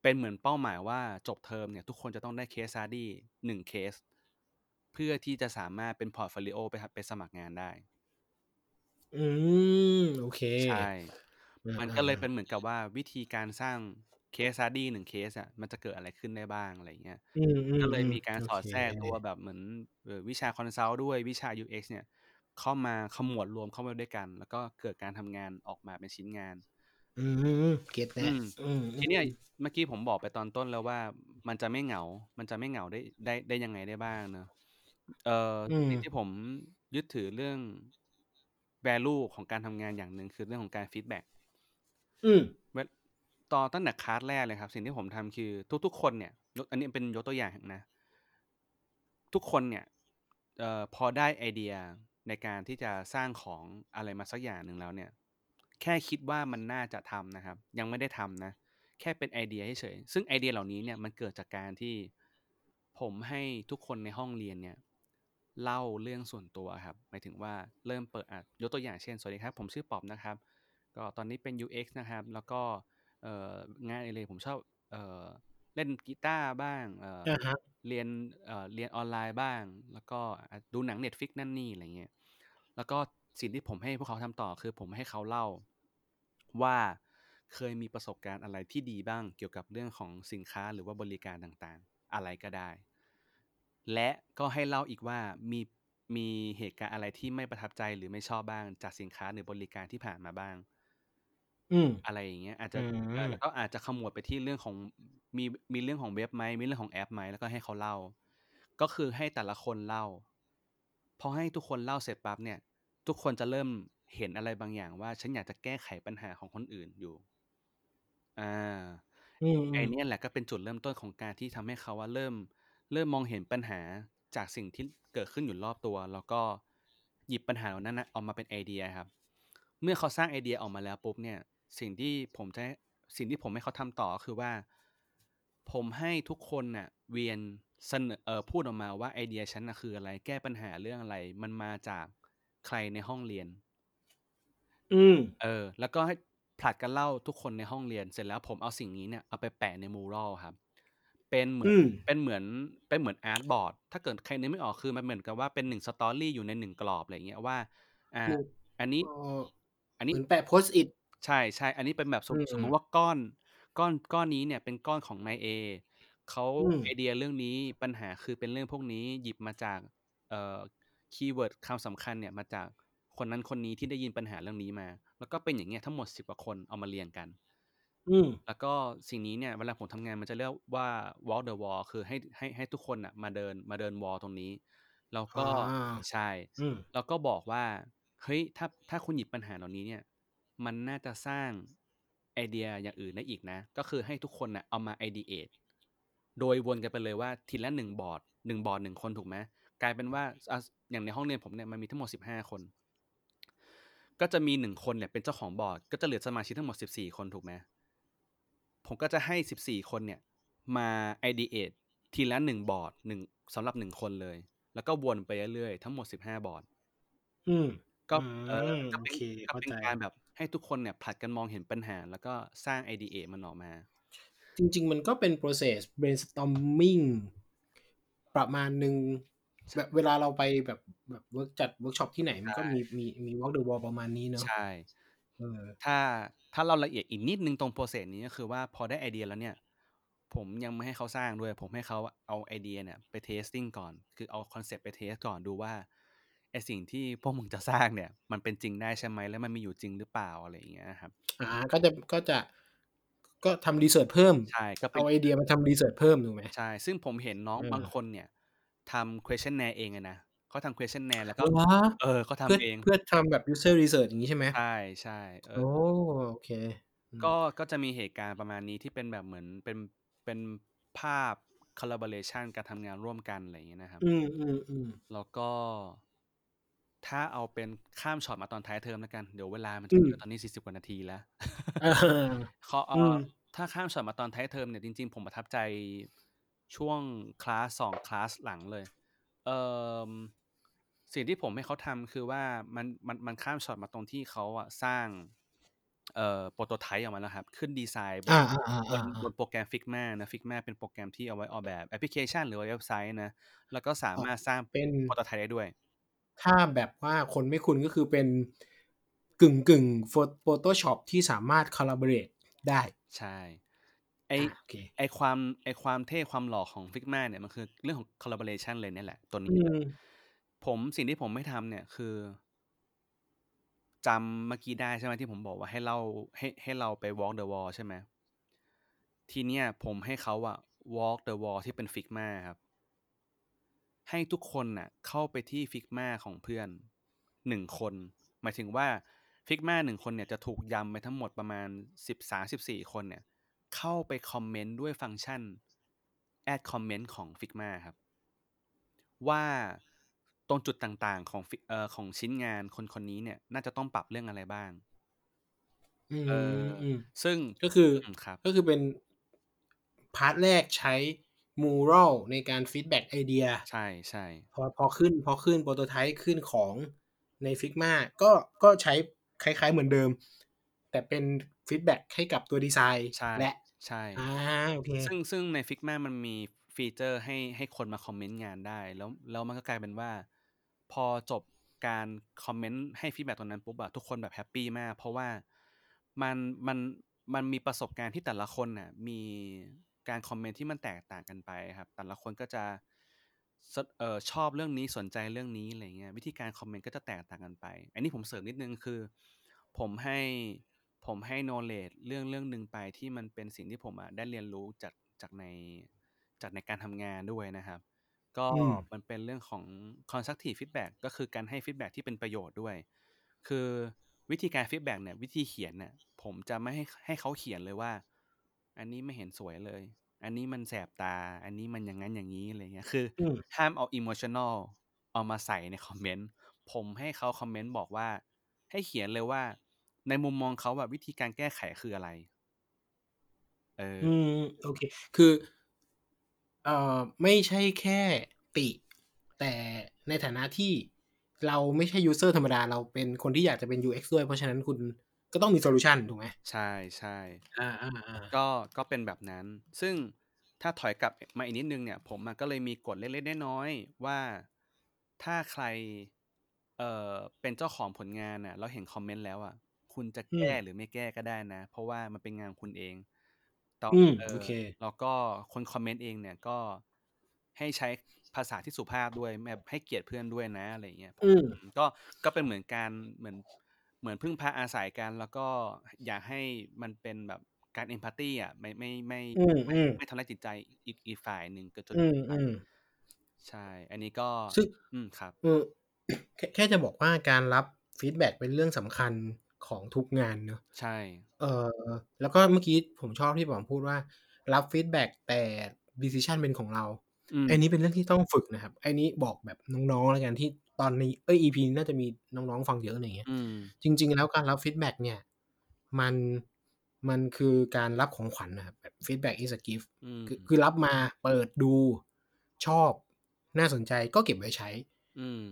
เป็นเหมือนเป้าหมายว่าจบเทอมเนี่ยทุกคนจะต้องได้ case study หนึ่งเคส เพื่อที่จะสามารถเป็น portfolio ไปทำไปสมัครงานได้ อืม โอเค ใช่อามันๆก็เลยเป็นเหมือนกับว่าวิธีการสร้างเคส study หนึ่งเคสอะมันจะเกิดอะไรขึ้นได้บ้างอะไรอย่างเงี้ยอืมก็เลยมีๆการๆโอสอดเคแทรกตัวแบบเหมือนเอ่อวิชา consult ด้วยวิชา UX เนี่ย เข้ามาขมวดรวมเข้ามาด้วยกัน แล้วก็เกิดการทำงานออกมาเป็นชิ้นงาน อืม get แล้อืมอืมทีเนี้ยๆเมื่อกี้ผมบอกไปตอนต้นแล้วว่ามันจะไม่เหงา มันจะไม่เหงาได้ได้ได้ยังไงได้บ้างเนาะเอ่ออืม สิ่งที่ผมยึดถือเรื่อง value ของการทำงานอย่างหนึ่งคือเรื่องของการ feedback อืม เวลตอนตั้งแต่คลาสแรกเลยครับ สิ่งที่ผมทำคือทุกๆคนเนี่ยยกอันนี้เป็นยกตัวอย่างนะ ทุกคนเนี่ยเอ่อพอได้ไอเดียในการที่จะสร้างของอะไรมาสักอย่างหนึ่งแล้วเนี่ย แค่คิดว่ามันน่าจะทำนะครับ ยังไม่ได้ทำนะ แค่เป็นไอเดียเฉยๆซึ่งไอเดียเหล่านี้เนี่ยมันเกิดจากการที่ผมให้ทุกคนในห้องเรียนเนี่ยเล่าเรื่องส่วนตัวครับหมายถึงว่าเริ่มเปิดอะยกตัวอย่างเช่นสวัสดีครับ ผมชื่อป๋อมนะครับ ก็ตอนนี้เป็น UX นะครับ แล้วก็เอ่องานอดิเรกผมชอบเอ่อเล่นกีตาร์บ้างเอ่ออะฮะเรียนเอ่อเรียนออนไลน์บ้าง แล้วก็อะดูหนัง Netflix นั่นนี่อะไรเงี้ยแล้วก็ สิ่งที่ผมให้พวกเขาทำต่อคือผมให้เขาเล่า ว่าเคยมีประสบการณ์อะไรที่ดีบ้างเกี่ยวกับเรื่องของสินค้าหรือว่าบริการต่างๆ อะไรก็ได้ และก็ให้เล่าอีกว่ามีมีเหตุการณ์อะไรที่ไม่ประทับใจหรือไม่ชอบบ้างจากสินค้าหรือบริการที่ผ่านมาบ้าง อืมอะไรอย่างเงี้ย อาจอืจะเอ่อมแล้วก็อาจจะขมวดไปที่เรื่องของมีมีเรื่องของเว็บไหมมีเรื่องของแอปไหมแล้วก็ให้เขาเล่า ก็คือให้แต่ละคนเล่าพอให้ทุกคนเล่าเสร็จปั๊บเนี่ย ทุกคนจะเริ่มเห็นอะไรบางอย่างว่าฉันอยากจะแก้ไขปัญหาของคนอื่นอยู่อาอืไอ้มเนี่ยแหละก็เป็นจุดเริ่มต้นของการที่ทำให้เขาอะเริ่ม เริ่มมองเห็นปัญหาจากสิ่งที่เกิดขึ้นอยู่รอบตัว แล้วก็หยิบปัญหาเหล่านั้นน่ะเอามาเป็นไอเดียครับ เมื่อเขาสร้างไอเดียออกมาแล้วปุ๊บเนี่ย สิ่งที่ผมจะให้สิ่งที่ผมให้เขาทำต่อก็คือว่า ผมให้ทุกคนน่ะ เวียนเสนอเอ่อพูดออกมาว่าไอเดียฉันน่ะคืออะไร แก้ปัญหาเรื่องอะไร มันมาจาก ใครในห้องเรียน อืม เออ แล้วก็ให้ผลัดกันเล่าทุกคนในห้องเรียนเสร็จแล้วผมเอาสิ่งนี้เนี่ยเอาไปแปะใน mural ครับ เป็นเหมือือนมเป็นเหมือนเป็นเหมือน artboard ถ้าเกิดใครนึกไม่ออกคือมันเหมือนกับว่าเป็น1 story อยู่ใน1กรอบอะไรอย่างเงี้ยว่า อ่า คืออันนี้เอ่ออันนี้ มือนแปะ Post-it ใช่ๆอันนี้เป็นแบบสอืมสมมุมติว่าก้อนก้อนก้อนนี้เนี่ยเป็นก้อนของนายเอเขาอืม ไอเดียเรื่องนี้ปัญหาคือเป็นเรื่องพวกนี้หยิบมาจากเอ่อ keyword คำสำคัญเนี่ยมาจากคนนั้นคนนี้ที่ได้ยินปัญหาเรื่องนี้มา แล้วก็เป็นอย่างเงี้ยทั้งหมด10กว่าคนเอามาเรียงกัน อืมแล้วก็สิ่งนี้เนี่ยเวลาผมทำงานมันจะเรียกว่า walk the wall คือให้ให้ให้ทุกคนน่ะมาเดินมาเดิน wall ตรงนี้ แล้วอ๋ก็อใช่อืมแล้วก็บอกว่าเฮ้ยถ้าถ้าคุณหยิบปัญหาเหล่านี้เนี่ย มันน่าจะสร้างไอเดียอย่างอื่นได้อีกนะ ก็คือให้ทุกคนน่ะเอามา ideate โดยวนกันไปเลยว่าทีละ1บอร์ด1บอร์ด1คนถูกไหม กลายเป็นว่าอ่าอย่างในห้องเรียนผมเนี่ยมันมีทั้งหมด15คน ก็จะมี1คนเนี่ยเป็นเจ้าของบอร์ด ก็จะเหลือสมาชิกทั้งหมด14คนถูกไหมผมก็จะให้14คนเนี่ยมา ideate ทีละ1บอร์ด1สำหรับ1คนเลย แล้วก็วนไปเรื่อยๆทั้งหมด15บอร์ดอืมก็อืเอ่อมก็โอเป็นเคก็เข้าเป็นใจการแบบให้ทุกคนเนี่ยผลัดกันมองเห็นปัญหา แล้วก็สร้าง ideate มันออกมา จริง ๆ มันก็เป็น process brainstorming ประมาณหนึ่งใช แบบเวลาเราไปแบบแบบเวิร์กจัดเวิร์กช็อปที่ไหนใชมันก็มีมีมี walk the wall ประมาณนี้เนาะใช่เออถ้าถ้าเราละเอียดอีกนิดหนึ่งตรง process นี้ก็คือว่าพอได้ไอเดียแล้วเนี่ย ผมยังไม่ให้เขาสร้างด้วย ผมให้เขาเอาไอเดียเนี่ยไป testing ก่อน คือเอาคอนเซปต์ไป test ก่อนดูว่าไอ้สิ่งที่พวกมึงจะสร้างเนี่ย มันเป็นจริงได้ใช่ไหมแล้วมันมีอยู่จริงหรือเปล่าอะไรอย่างเงี้ยครับอาก็จะก็จะก็ทำ research เพิ่มใช่ก็เป็เอานไอเดียมาทำ research เพิ่มถูกไหม?ใช่ซึ่งผมเห็นน้องเออบางคนเนี่ย ทำ questionnaire เองเลยนะเขาทำ questionnaire แล้วก็เหรอ?เออเขาทเพื่อำเองเพื่อทำแบบ user research อย่างงี้ใช่ไหม?ใช่ๆเอโอ้อโอเคอืก็มก็จะมีเหตุการณ์ประมาณนี้ที่เป็นแบบเหมือนเป็นเป็นภาพ collaboration การทำงานร่วมกันอะไรอย่างงี้นะครับ อืมๆๆแล้วก็ ถ้าเอาเป็นข้ามช็อตมาตอนท้ายเทอมแล้วกัน เดี๋ยวเวลามันอืจะมเยอะตอนนี้40กว่านาทีแล้วเออขอเอ่อือมถ้าข้ามช็อตมาตอนท้ายเทอมเนี่ยจริงๆผมประทับใจ ช่วงคลาสสองคลาสหลังเลยเอ่อสิ่งที่ผมให้เขาทำคือว่ามันมันมันข้ามช็อตมาตรงที่เขาอะสร้างเอ่อ prototype ออกมาแล้วครับ ขึ้นดีไซน์บนอ่าอ่าอ่า บนบนโปรแกรม Figma นะ Figma เป็นโปรแกรมที่เอาไว้ออกแบบแอปพลิเคชันหรือว่าเว็บไซต์นะ แล้วก็สามารถสร้างเป็น prototype ได้ด้วย ถ้าแบบว่าคนไม่คุ้นก็คือเป็นกึ่งกึ่ง Photoshop ที่สามารถ collaborate ได้ ใช่ไออ่าโอเค ไอความไอความเท่ความหล่อของ Figma เนี่ยมันคือเรื่องของ collaboration เลยเนี่ยแหละตัวอืนี้เลยมผมสิ่งที่ผมไม่ทำเนี่ยคือจำเมื่อกี้ได้ใช่ไหมที่ผมบอกว่าให้เล่าให้ให้เราไป walk the wall ใช่ไหมทีเนี้ยผมให้เขาอะ walk the wall ที่เป็น Figma ครับ ให้ทุกคนน่ะ เข้าไปที่ Figma ของเพื่อนหนึ่งคน หมายถึงว่า Figma หนึ่งคนเนี่ยจะถูกยำไปทั้งหมดประมาณสิบสามสิบสี่คนเนี่ย เข้าไปคอมเมนต์ด้วยฟังก์ชัน add comment ของ Figma ครับ ว่าตรงจุดต่างๆของ Fi- เอ่อของชิ้นงานคนคนนี้เนี่ย น่าจะต้องปรับเรื่องอะไรบ้างอืมเอออืมซึ่งก็คืออืมครับก็คือเป็น part แรกใช้ Mural ในการ feedback ไอเดียใช่ใช่พอพอขึ้นพอขึ้น prototype ขึ้นของใน Figma ก็ก็ใช้คล้ายๆเหมือนเดิม แต่เป็น feedback ให้กับตัวดีไซน์ใช่และใช่อ่าโอเคซึ่งซึ่งใน Figma มันมีฟีเจอร์ให้ให้คนมาคอมเมนต์งานได้ แล้วแล้วมันก็กลายเป็นว่า พอจบการคอมเมนต์ให้ feedback ตรงนั้นปุ๊บอะทุกคนแบบแฮปปี้มาก เพราะว่ามันมันมันมีประสบการณ์ที่แต่ละคนน่ะมีการคอมเมนต์ที่มันแตกต่างกันไปครับ แต่ละคนก็จะสเอ่อชอบเรื่องนี้สนใจเรื่องนี้อะไรเงี้ยวิธีการคอมเมนต์ก็จะแตกต่างกันไป อันนี้ผมเสริมนิดนึงคือ ผมให้ ผมให้ knowledge เรื่องเรื่องหนึ่งไปที่มันเป็นสิ่งที่ผมอะได้เรียนรู้จากจากในจากในการทำงานด้วยนะครับ ก็อืมมันเป็นเรื่องของ constructive feedback ก็คือการให้ feedback ที่เป็นประโยชน์ด้วย คือวิธีการ feedback เนี่ยวิธีเขียนเนี่ยผมจะไม่ให้ให้เขาเขียนเลยว่า อันนี้ไม่เห็นสวยเลย อันนี้มันแสบตา อันนี้มันอย่างนั้นอย่างนี้อะไรเงี้ย คืออมห้ามเอา emotional เอามาใส่ในคอมเมนต์ ผมให้เขาคอมเมนต์บอกว่า ให้เขียนเลยว่า ในมุมมองเขาแบบวิธีการแก้ไขคืออะไร เออ อืม โอเค คือ เอ่อ ไม่ใช่แค่ติ แต่ในฐานะที่เราไม่ใช่ user ธรรมดา เราเป็นคนที่อยากจะเป็น UX ด้วย เพราะฉะนั้นคุณก็ต้องมี solution ถูกไหม ใช่ใช่อ่าอ่าอ่าก็ ก็เป็นแบบนั้น ซึ่งถ้าถอยกลับมาอีกนิดนึงเนี่ย ผมอะก็เลยมีกฎเล็กๆน้อยๆว่าถ้าใคร เอ่อ เป็นเจ้าของผลงานน่ะแล้วเห็นคอมเมนต์แล้วอะ คุณจะแก้หรือไม่แก้ก็ได้นะ เพราะว่ามันเป็นงานของคุณเองต่ออืมเออโอเคแล้วก็คนคอมเมนต์เองเนี่ยก็ให้ใช้ภาษาที่สุภาพด้วยแบบให้เกียรติเพื่อนด้วยนะอะไรอย่างเงี้ยอืมอืมก็ก็เป็นเหมือนการเหมือนเหมือนพึ่งพาอาศัยกันแล้วก็อยากให้มันเป็นแบบการ empathy อะไม่ไม่ไม่อืมไม่อืมไม่ทำร้ายจิตใจอีกอีกฝ่ายหนึ่งเกินจนอืเกิมนไปอืมใช่ อันนี้ก็ซึ่งอืมครับเออแค่แค่จะบอกว่าการรับฟีดแบ็กเป็นเรื่องสำคัญ ของทุกงานเนอะใช่ เออแล้วก็เมื่อกี้ผมชอบที่ผมพูดว่า รับฟีดแบ็กแต่ decision เป็นของเราอืมอันนี้เป็นเรื่องที่ต้องฝึกนะครับอันนี้บอกแบบน้องๆแล้วกันที่ตอนนี้เอ้ย EP นี้น่าจะมีน้องๆฟังเยอะอะไรเงี้ยอืมจริง ๆ แล้วการรับฟีดแบ็กเนี่ย มันมันคือการรับของขวัญนะครับแบบ feedback is a gift อืมคือคือรับมาเปิดดูชอบน่าสนใจก็เก็บไว้ใช้อืม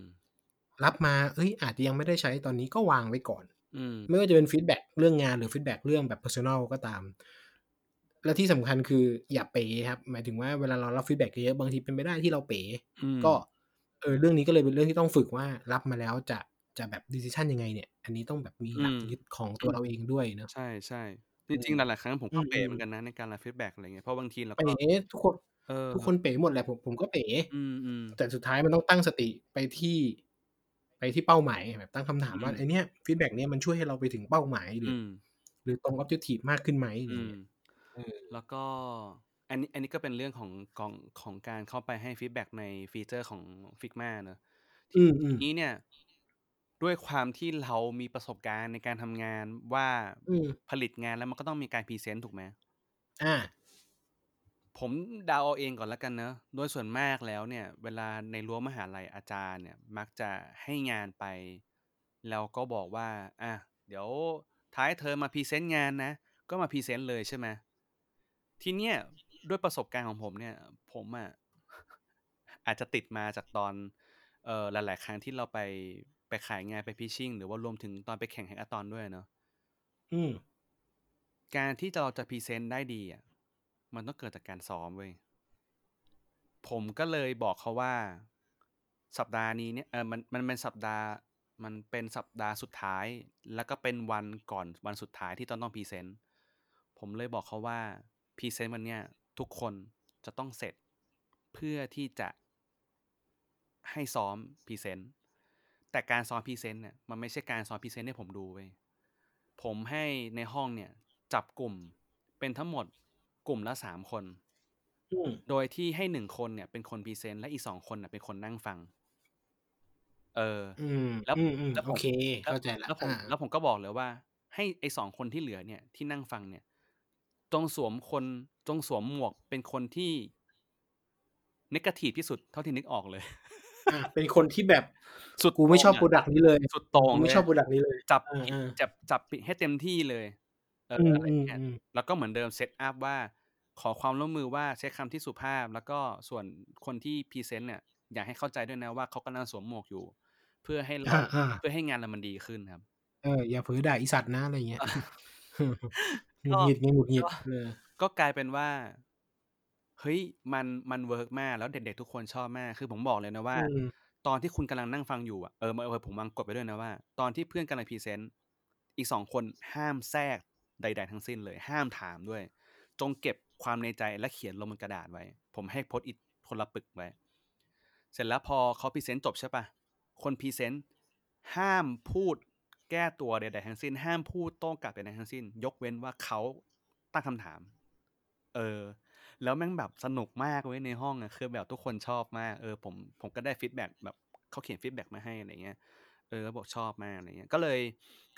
รับมาเอ้ยอาจจะยังไม่ได้ใช้ตอนนี้ก็วางไว้ก่อนอืม ไม่ว่าจะเป็นฟีดแบ็กเรื่องงานหรือฟีดแบ็กเรื่องแบบ personal ก็ตาม และที่สำคัญคืออย่าเป๋ครับ หมายถึงว่าเวลาเรารับฟีดแบ็กเยอะบางทีเป็นไปได้ที่เราเป๋อืมก็เออเรื่องนี้ก็เลยเป็นเรื่องที่ต้องฝึกว่ารับมาแล้วจะจะแบบ decision ยังไงเนี่ย อันนี้ต้องแบบมีหลักอืมยึดของตัวเราเองด้วยเนอะใช่ใช่จริงๆหลายๆครั้งผมก็อืมเป๋อืมเหมือนกันนะในการรับฟีดแบ็กอะไรเงี้ยเพราะบางทีเราเป๋ก็ทุกคนเออทุกคนเป๋หมดแหละผมผมก็เป๋อืมอืมแต่สุดท้ายมันต้องตั้งสติไปที่ ไปที่เป้าหมายแบบตั้งคำถามว่าอืมไอเนี้ยฟีดแบ็กเนี้ยมันช่วยให้เราไปถึงเป้าหมายหรืออืมหรือตรง objective มากขึ้นไหมอะไรอืมเงี้ยเออแล้วก็อันนี้อันนี้ก็เป็นเรื่องของของของการเข้าไปให้ฟีดแบ็กในฟีเจอร์ของ Figma เนอะอืมอืมทีนี้เนี่ย ด้วยความที่เรามีประสบการณ์ในการทำงานว่าอืมผลิตงานแล้วมันก็ต้องมีการพรีเซนต์ถูกไหมอ่า ผมเดาเอาเองก่อนแล้วกันเนอะโดยส่วนมากแล้วเนี่ย เวลาในรั้วมหาลัยอาจารย์เนี่ย มักจะให้งานไป แล้วก็บอกว่าอะเดี๋ยวท้ายเทอมมาพรีเซนต์งานนะ ก็มาพรีเซนต์เลยใช่ไหม ทีเนี้ยด้วยประสบการณ์ของผมเนี่ย ผมอะ อาจจะติดมาจากตอน เอ่อ หลาย ๆ ครั้งที่เราไป ไปขายงาน ไป pitching หรือว่ารวมถึงตอนไปแข่ง hackathon ด้วยอะเนาะ อืม การที่เราจะพรีเซนต์ได้ดีอะ มันต้องเกิดจากการซ้อมเว้ยผมก็เลยบอกเขาว่า สัปดาห์นี้เนี่ยเออมันมันเป็นสัปดาห์มันเป็นสัปดาห์สุดท้าย แล้วก็เป็นวันก่อนวันสุดท้ายที่ต้องต้องพรีเซนต์ผมเลยบอกเขาว่าพรีเซนต์วันเนี้ยทุกคนจะต้องเสร็จเพื่อที่จะให้ซ้อมพรีเซนต์แต่การซ้อมพรีเซนต์เนี่ยมันไม่ใช่การซ้อมพรีเซนต์ให้ผมดูเว้ยผมให้ในห้องเนี่ยจับกลุ่มเป็นทั้งหมด กลุ่มละ3คนอืมโดยที่ให้1คนเนี่ยเป็นคนพรีเซนต์และอีก2คนน่ะเป็นคนนั่งฟัง เอออืมแล้วอืมแล้วๆโอผมเคแล้วเข้าใจแล้วแล้วผมอาแล้วผมก็บอกเลยว่า ให้ไอ้2คนที่เหลือเนี่ยที่นั่งฟังเนี่ยจงสวมคนจงสวมหมวกเป็นคนที่ negative ที่สุดเท่าที่นึกออกเลยอาเป็นคนที่แบบสุดโต่งกูไม่ชอบ product นี้เลย สุดโต่งเลยกูไม่ชอบ pro duct นี้เลย จับผิดอาๆจับจับผิดให้เต็มที่เลยเอออะไรอย่างเงี้ยอืมๆๆแล้วก็เหมือนเดิม set up ว่า ขอความร่วมมือว่าใช้คำที่สุภาพ แล้วก็ส่วนคนที่พรีเซนต์เนี่ยอยากให้เข้าใจด้วยนะว่าเขากำลังสวมหมวกอยู่ เพื่อให้เราอาๆเพื่อให้งานเรามันดีขึ้นครับ เอออย่าเผลอด่าอีสัตว์นะอะไรอย่างเงี้ยก็หงุดหงิดไงหงุดหงิดก็เออก็กลายเป็นว่าเฮ้ยมันมันเวิร์กมากแล้วเด็กๆทุกคนชอบมากคือผมบอกเลยนะว่าอืมตอนที่คุณกำลังนั่งฟังอยู่อะเอออืมเออผมวางกฎไว้ด้วยนะว่า ตอนที่เพื่อนกำลังพรีเซนต์อีก2คนห้ามแทรกใด ๆ ทั้งสิ้นเลย ห้ามถามด้วย จงเก็บ ความในใจและเขียนลงบนกระดาษไว้ ผมให้ Post-it คนละปึกไว้ เสร็จแล้วพอเขาพรีเซนต์จบใช่ปล่าคนพรีเซนต์ห้ามพูดแก้ตัวใดๆทั้งสิ้น ห้ามพูดโต้กลับใดๆทั้งสิ้น ยกเว้นว่าเขาตั้งคำถาม เออ แล้วแม่งแบบสนุกมากเว้ยในห้องอะคือแบบทุกคนชอบมาก เออผมผมก็ได้ฟีดแบ็กแบบเขาเขียนฟีดแบ็กมาให้อะไรเงี้ย เออบอกชอบมากอะไรเงี้ย ก็เลย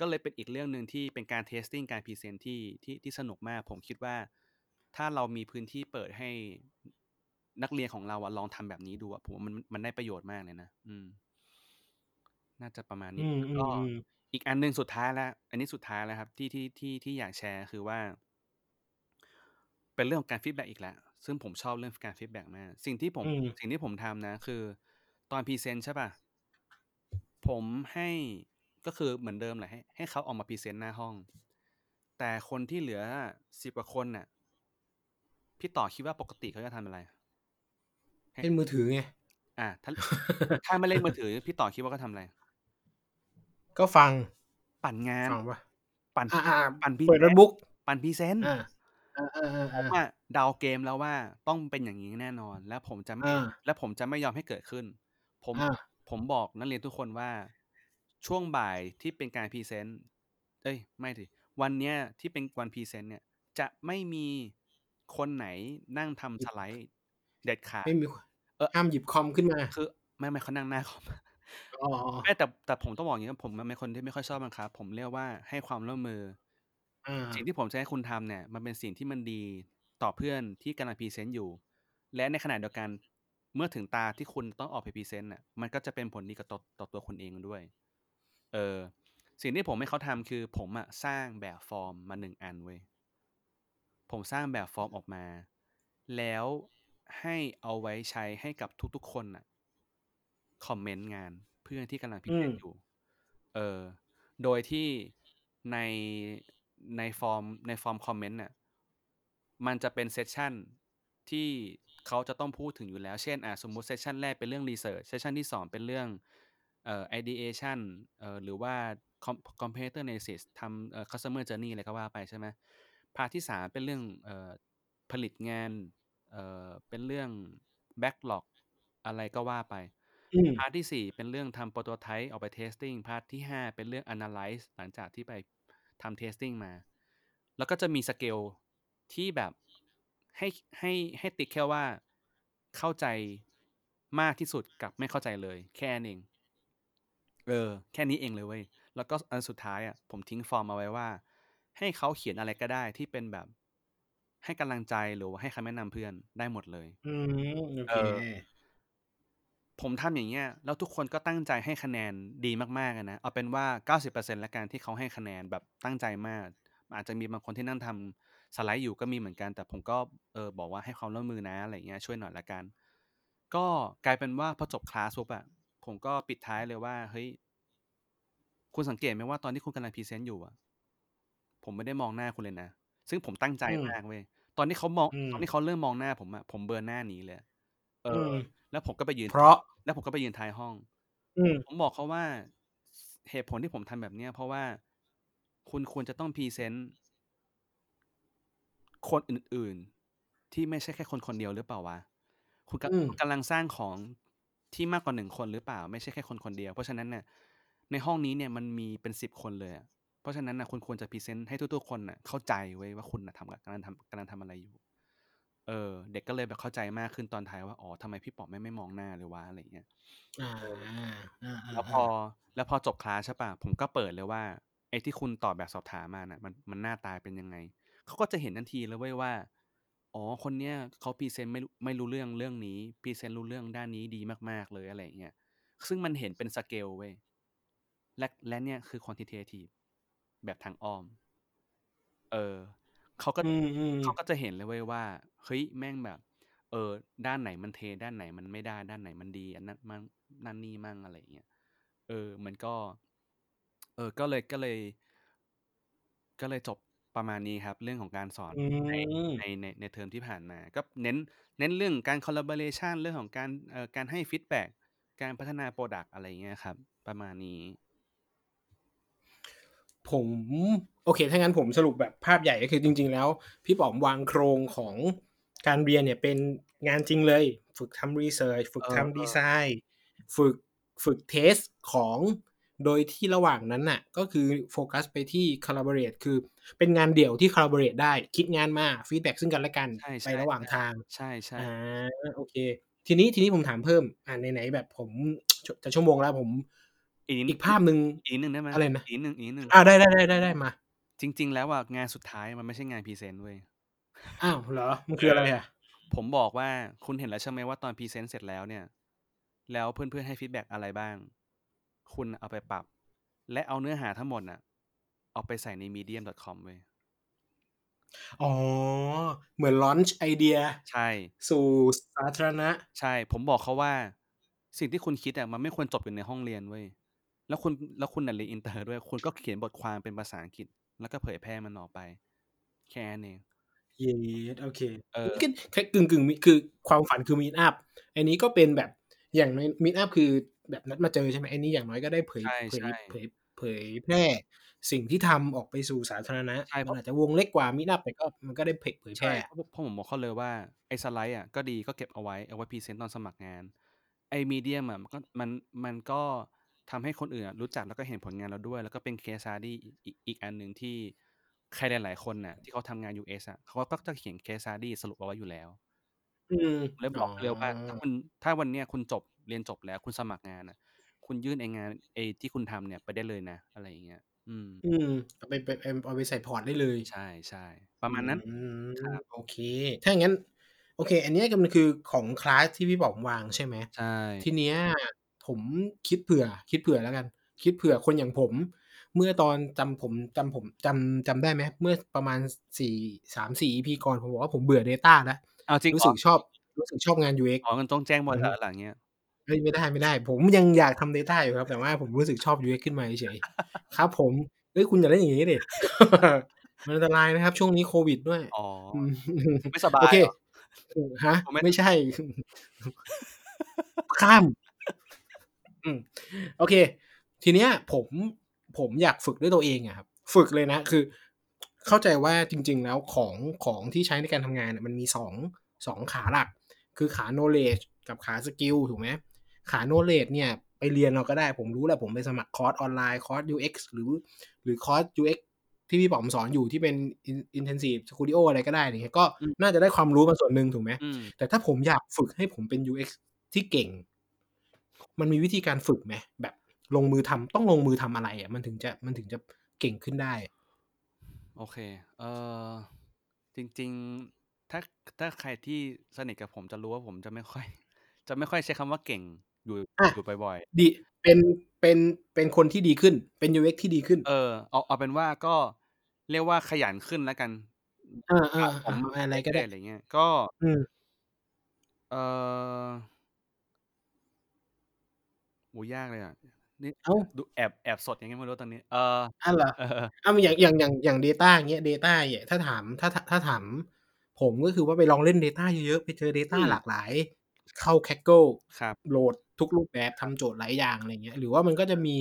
ก็เลยเป็นอีกเรื่องหนึ่งที่เป็นการ testing การพรีเซนต์ที่ที่ที่สนุกมาก ผมคิดว่า ถ้าเรามีพื้นที่เปิดให้นักเรียนของเราอะลองทำแบบนี้ดูอะผมว่ามันมันได้ประโยชน์มากเลยนะอืม น่าจะประมาณนี้แล้วก็อืมๆๆอีกอันหนึ่งสุดท้ายแล้ว อันนี้สุดท้ายแล้วครับ ที่ที่ที่ที่อยากแชร์คือว่า เป็นเรื่องของการฟีดแบ็กอีกแล้ว ซึ่งผมชอบเรื่องการฟีดแบ็กมาก สิ่งที่ผมอืมสิ่งที่ผมทำนะ คือ ตอนพรีเซนต์ใช่เปล่าผมให้ก็คือเหมือนเดิมแหละให้ให้เขาออกมาพรีเซนต์หน้าห้อง แต่คนที่เหลืออะ10กว่าคนน่ะ พี่ต่อคิดว่าปกติเขาจะทำอะไร?ให้เล่นมือถือไงอาถ้าถ้าไม่เล่นมือถือ พี่ต่อคิดว่าเขาทำอะไร?ก็ฟัง ปั่นงานฟังเปล่า?ปั่นอาๆปั่นพรีๆเปิดโน้ตบุ๊กปั่นพรีเซนต์อาอาผมๆๆๆอะเดาเกมแล้วว่าต้องเป็นอย่างงี้แน่นอน และผมจะไม่อาและผมจะไม่ยอมให้เกิดขึ้น ผมอาผมบอกนักเรียนทุกคนว่าช่วงบ่ายที่เป็นการพรีเซนต์เอ๊ยไม่สิวันเนี้ยที่เป็นวันพรีเซนต์เนี่ย จะไม่มี คนไหนนั่งทำสไลด์ เด็ดขาดไม่มีเออห้ามหยิบคอมขึ้นมาคือไม่ๆเขานั่งหน้าคอมอ๋อไม่แต่แต่ผมต้องบอกอย่างงี้นะผมอะเป็นคนที่ไม่ค่อยชอบบังคับ ผมเรียกว่าให้ความร่วมมืออาสิ่งที่ผมจะให้คุณทำเนี่ย มันเป็นสิ่งที่มันดีต่อเพื่อนที่กำลัง present อยู่ และในขณะเดียวกันเมื่อถึงตาที่คุณต้องออกไป present น่ะมันก็จะเป็นผลดีกับต่อต่อตัวคุณเองด้วย เออ สิ่งที่ผมให้เขาทำคือผมอะสร้างแบบฟอร์มมา1อันเว้ย ผมสร้างแบบฟอร์มออกมา แล้วให้เอาไว้ใช้ให้กับทุกๆคนน่ะ comment งานเพื่อนที่กำลัง present อยู่ เออ โดยที่ในในฟอร์มในฟอร์ม comment น่ะมันจะเป็น session ที่เขาจะต้องพูดถึงอยู่แล้ว เช่นอ่าสมมุติ session แรกเป็นเรื่อง research session ที่2เป็นเรื่องเอ่อ ideation เอ่อหรือว่า com competitor analysis ทำเอ่อ customer journey อะไรก็ว่าไปใช่ไหม part ที่3เป็นเรื่องเอ่อผลิตงานเอ่อเป็นเรื่อง backlog อะไรก็ว่าไปอืม part ที่4เป็นเรื่องทำ prototype ออกไป testing part ที่5เป็นเรื่อง analyze หลังจากที่ไปทำ testing มา แล้วก็จะมีสเกลที่แบบให้ให้ให้ติ๊กแค่ว่าเข้าใจมากที่สุดกับไม่เข้าใจเลย แค่นั้นเอง เออ แค่นี้เองเลยเว้ย แล้วก็อันสุดท้ายอะผมทิ้งฟอร์มเอาไว้ว่า ให้เขาเขียนอะไรก็ได้ที่เป็นแบบ ให้กำลังใจหรือว่าให้คำแนะนำเพื่อนได้หมดเลย อืมโอเอเคอผมทำอย่างเงี้ยแล้วทุกคนก็ตั้งใจให้คะแนนดีมากๆอะนะเอาเป็นว่า 90%แล้วกันที่เขาให้คะแนนแบบตั้งใจมาก อาจจะมีบางคนที่นั่งทสไลด์อยู่ก็มีเหมือนกัน แต่ผมก็เออบอกว่าให้ความร่วมมือนะอะไรเงี้ยช่วยหน่อยละกัน ก็กลายเป็นว่าพอจบคลาสปุ๊บอะผมก็ปิดท้ายเลยว่าเฮ้ยคุณสังเกตไหมว่าตอนที่คุณกำลัง present อยู่อะ ผมไม่ได้มองหน้าคุณเลยนะ ซึ่งผมตั้งใจอืมมากเว้ยตอนที่เขามองอืมตอนที่เขาเริ่มมองหน้าผมอะผมเบือนหน้าหนีเลย เอออมแล้วผมก็ไปยืนเพราะ แล้วผมก็ไปยืนท้ายห้องอืมผมบอกเขาว่าเหตุผลที่ผมทำแบบเนี้ย เพราะว่าคุณควรจะต้อง presentคนอื่น ๆ ที่ไม่ใช่แค่คนคนเดียวหรือเปล่าวะคุณกำอืมคุณกำลังสร้างของที่มากกว่าหนึ่งคนหรือเปล่า ไม่ใช่แค่คนคนเดียว เพราะฉะนั้นเนี่ยในห้องนี้เนี่ยมันมีเป็นสิบคนเลยอะ เพราะฉะนั้นนะคุณควรจะพรีเซนต์ให้ทุกๆคนน่ะเข้าใจไว้ยว่าคุณน่ะทำกำลังทำกำลังทำอะไรอยู่ เออ เด็กก็เลยแบบเข้าใจมากขึ้นตอนท้ายว่าอ๋อทำไมพี่ป๋อมไม่ไม่มองหน้าเลยวะอะไรเงี้ยอ่าอ่าแล้วพอแล้วพอจบคลาสใช่ปะผมก็เปิดเลยว่าไอ้ที่คุณตอบแบบสอบถามมาน่ะมันมันหน้าตาเป็นยังไงเขาก็จะเห็นทันทีเลยเว้ยว่าอ๋อ คนเนี้ยเขา present ไม่รู้ไม่รู้เรื่องเรื่องนี้ present รู้เรื่องด้านนี้ดีมาก ๆ เลยอะไรเงี้ย ซึ่งมันเห็นเป็นสเกลเว้ย และและเนี่ยคือ quantitative แบบทางอ้อม เออเขาก็อืมอืมเขาก็จะเห็นเลยเว้ยว่าเฮ้ยแม่งแบบ เออ ด้านไหนมันเทด้านไหนมันไม่ได้ด้านไหนมันดีอันนั้นมันนั่นนี่มั่งอะไรอย่างเงี้ยเออ มันก็ เออ ก็เลยก็เลย ก็เลยจบประมาณนี้ครับ เรื่องของการสอนอืในมในในในเทอมที่ผ่านมา ก็เน้น เน้นเรื่องการ collaboration เรื่องของการเอ่อการให้ feedback การพัฒนา product อะไรอย่างเงี้ยครับ ประมาณนี้ ผมโอเค ถ้างั้นผมสรุปแบบภาพใหญ่ก็คือจริง ๆ แล้ว พี่ป๋อมวางโครงของการเรียนเนี่ยเป็นงานจริงเลย ฝึกทำรีเสิร์ชฝึกเออทำดีไซน์ฝึกฝึกเทสของโดยที่ระหว่างนั้นน่ะ ก็คือโฟกัสไปที่ collaborate คือเป็นงานเดี่ยวที่ collaborate ได้ คิดงานมาฟีดแบ็ซึ่งกันและกันใช่ไปใช่ระหว่างทาง ใช่ใช่อ่าโอเค ทีนี้ทีนี้ผมถามเพิ่ม อ่าไหนๆแบบผมจะชั่วโมงแล้วผม อีกนิดอีกภาพหนึ่งอีกนิดหนึ่งได้ไหมอะไรนะอีกนิดหนึ่งอีกนิดหนึ่งอ่าได้ได้ได้ได้ได้มา จริง ๆ แล้วอะงานสุดท้ายมันไม่ใช่งาน present เว้ยอ้าวเหรอมันคืออะไรอะ ผมบอกว่าคุณเห็นแล้วใช่ไหมว่าตอน present เสร็จแล้วเนี่ย แล้วเพื่อนๆให้ feedback อะไรบ้าง คุณเอาไปปรับ และเอาเนื้อหาทั้งหมดน่ะ เอาไปใส่ใน medium.com เว้ยอ๋อ เหมือน launch ไอเดีย ใช่ สู่สาธารณะ ใช่ ผมบอกเขาว่า สิ่งที่คุณคิดอะมันไม่ควรจบอยู่ในห้องเรียนเว้ย แล้วคุณแล้วคุณน่ะเรียนอินเตอร์ด้วยคุณก็เขียนบทความเป็นภาษาอังกฤษ แล้วก็เผยแพร่มันออกไป แค่นั้นเองเย้โอเคเออก็แค่กึ่งกึ่งๆคือความฝันคือมีดอัพอันนี้ก็เป็นแบบอย่างน้อยมีดอัพคือแบบนัดมาเจอใช่ไหมอันนี้อย่างน้อยก็ได้เผยใช่เผยใช่เผยเผยแพร่สิ่งที่ทำออกไปสู่สาธารณะใช่เพมันราะอาจจะวงเล็กกว่ามีดอัพแต่ก็มันก็ได้เผยเผยแพใช่ร่เพราะเพราะผมบอกเขาเลยว่าไอ้สไลด์อะก็ดีก็เก็บเอาไว้เอาไว้ present ตอนสมัครงาน ไอ้ Medium อะมันก็มันมันก็ ทำให้คนอื่นอะรู้จักแล้วก็เห็นผลงานเราด้วย แล้วก็เป็นเคส s ดี้อีกอีกอันหนึ่งที่ใครหลาย ๆ คนน่ะ ที่เขาทำงาน US อะเขาก็จะเขียนเคส s ดี้สรุปเอาไว้อยู่แล้วอืมเลยบอกเลยว่าถ้าคุณถ้าวันเนี้ยคุณจบเรียนจบแล้วคุณสมัครงานอะ คุณยื่นไองานไอที่คุณทำเนี่ยไปได้เลยนะ อะไรอย่างเงี้ย อืม อืมเอาไปไปเอาไปใส่ port ได้เลย ใช่ใช่ประมาณนั้นอืมครับโอเค ถ้าอย่างนั้น โอเค อันเนี้ยก็มันคือของคลาสที่พี่บอกวางใช่ไหมใช่ทีเนี้ย ผมคิดเผื่อ คิดเผื่อแล้วกัน คิดเผื่อคนอย่างผม เมื่อตอนจำผมจำผมจำจำได้ไหมเมื่อประมาณสี่สามสี่ EP ก่อนผมบอกว่าผมเบื่อ Data แล้วเอาจริงรู้เหรสึอกชอบรู้สึกชอบงาน UX อ๋อกันต้องแจ้งบริษัทหลังเนี้ยเฮ้ยไม่ได้ไม่ได้ ผมยังอยากทำ Data อยู่ครับ แต่ว่าผมรู้สึกชอบ UX ขึ้นมาเฉยๆครับ ผมเฮ้ยคุณอย่าเล่นอย่างนี้ดิมันอันตรายนะครับ ช่วงนี้โควิดด้วยอ๋ออืมไม่สบายโอเคเหรอฮะผมไม่ไม่ใช่ ข้าม อืมโอเค ทีเนี้ยผมผมอยากฝึกด้วยตัวเองอะครับ ฝึกเลยนะ คือ เข้าใจว่าจริง ๆ แล้วของของที่ใช้ในการทำงานเนี่ยมันมีสองสองขาหลัก คือขา knowledge กับขา skill ถูกไหมขา knowledge เนี่ยไปเรียนเราก็ได้ผมรู้แหละผมไปสมัครคอร์สออนไลน์คอร์ส UX หรือ หรือคอร์ส UX ที่พี่ป๋อมสอนอยู่ที่เป็น intensive studio อะไรก็ได้เนี่ยก็อืมน่าจะได้ความรู้มาส่วนหนึ่งถูกไหมอืมแต่ถ้าผมอยากฝึกให้ผมเป็น UX ที่เก่ง มันมีวิธีการฝึกไหมแบบลงมือทำต้องลงมือทำอะไรอะมันถึงจะมันถึงจะเก่งขึ้นได้ โอเค เออจริง ๆ ถ้าถ้าใครที่สนิทกับผมจะรู้ว่าผมจะไม่ค่อย จะไม่ค่อยใช้คำว่าเก่งอยู่อะอยู่บ่อยดีเป็นเป็นเป็นคนที่ดีขึ้น เป็น UX ที่ดีขึ้นๆเออเอาเอาเป็นว่าก็เรียกว่าขยันขึ้นแล้วกันอาตัดผๆมๆอะไรก็เรื่ได้อยๆอะไรเงี้ยก็อืมเอ่อ โอ้โฮยากเลยอะนี่อ้าวดูแอบแอบสดยังไงไม่รู้ตอนนี้ เอออ้าวเหรอ?เอออ้าวอย่างอย่างอย่างอย่าง Data อย่างเงี้ย Data เนี่ยถ้าถามถ้าถถ้าถาม ผมก็คือว่าไปลองเล่น Data เยอะๆ ไปเจออื Data มหลากหลาย เข้า Kaggle ครับโหลดทุกรูปแบบทำโจทย์หลายอย่างอะไรเงี้ย หรือว่ามันก็จะมี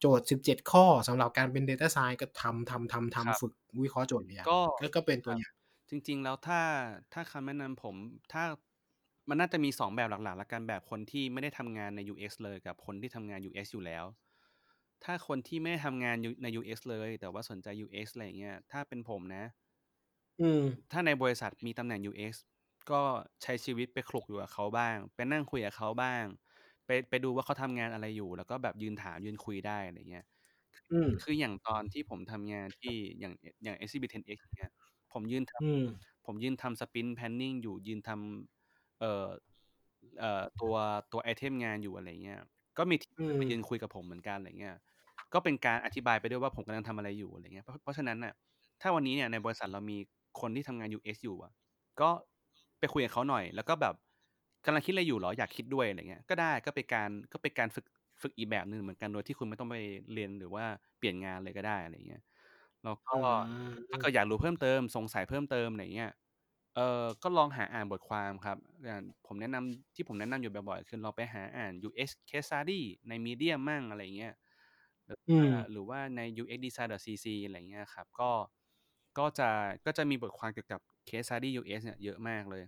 โจทย์ 17 ข้อสำหรับการเป็น Data Science ก็ทำๆครัๆบๆฝึกวิเคราะห์โจทย์หลายอย่างก็ก็ก็เป็นคตัวอย่าง จริง ๆ แล้วถ้าถ้าคำแนะนำผมถ้า มันน่าจะมี 2 แบบหลักๆแล้วกันแบบคนที่ไม่ได้ทำงานใน UX เลยกับคนที่ทำงาน UX อยู่แล้ว ถ้าคนที่ไม่ได้ทำงานยูใน UX เลย แต่ว่าสนใจ UX อะไรอย่างเงี้ยถ้าเป็นผมนะ อืม ถ้าในบริษัทมีตำแหน่ง UX ก็ใช้ชีวิตไปขลุกอยู่กับเขาบ้าง ไปนั่งคุยกับเขาบ้าง ไปไปดูว่าเขาทำงานอะไรอยู่ แล้วก็แบบยืนถามยืนคุยได้อะไรเงี้ยอืมคืออย่างตอนที่ผมทำงานที่อย่างอย่าง SCB 10X อย่างเงี้ยผมยืนทอืมำผมยืนทำ Sprint Planning อยู่ยืนทำ เอ่อเอ่อตัวตัวไอเทมงานอยู่อะไรเงี้ยก็มีทีมอืมายืนมคุยกับผมเหมือนกันอะไรเงี้ยก็เป็นการอธิบายไปด้วยว่าผมกำลังทำอะไรอยู่อะไรเงี้ยเพราะเพราะฉะนั้นน่ะถ้าวันนี้เนี่ยในบริษัทเรามีคนที่ทำงาน UX อยู่อะก็ไปคุยกับเขาหน่อย แล้วก็แบบกำลังคิดอะไรอยู่เหรออยากคิดด้วยอะไรเงี้ยก็ได้ก็เป็นการก็เป็นการฝึกฝึกอีกแบบหนึ่งเหมือนกันโดยที่คุณไม่ต้องไปเรียนหรือว่าเปลี่ยนงานเลยก็ได้อะไรเงี้ยแล้วก็อืถ้าเมกิดอยากรู้เพิ่มเติมสงสัยเพิ่มเติมอะไรเงี้ย เอ่อ ก็ลองหาอ่านบทความครับ อย่างผมแนะนำ ที่ผมแนะนำอยู่บ่อย ๆ คือลองไปหาอ่าน UX Case Study ใน Medium มั่ง อะไรเงี้ย หรืออืว่า ม หรือว่าใน UXdesign.cc อะไรเงี้ยครับ ก็ ก็จะ ก็จะมีบทความเกี่ยวกับ Case Study UX เนี่ยเยอะมากเลย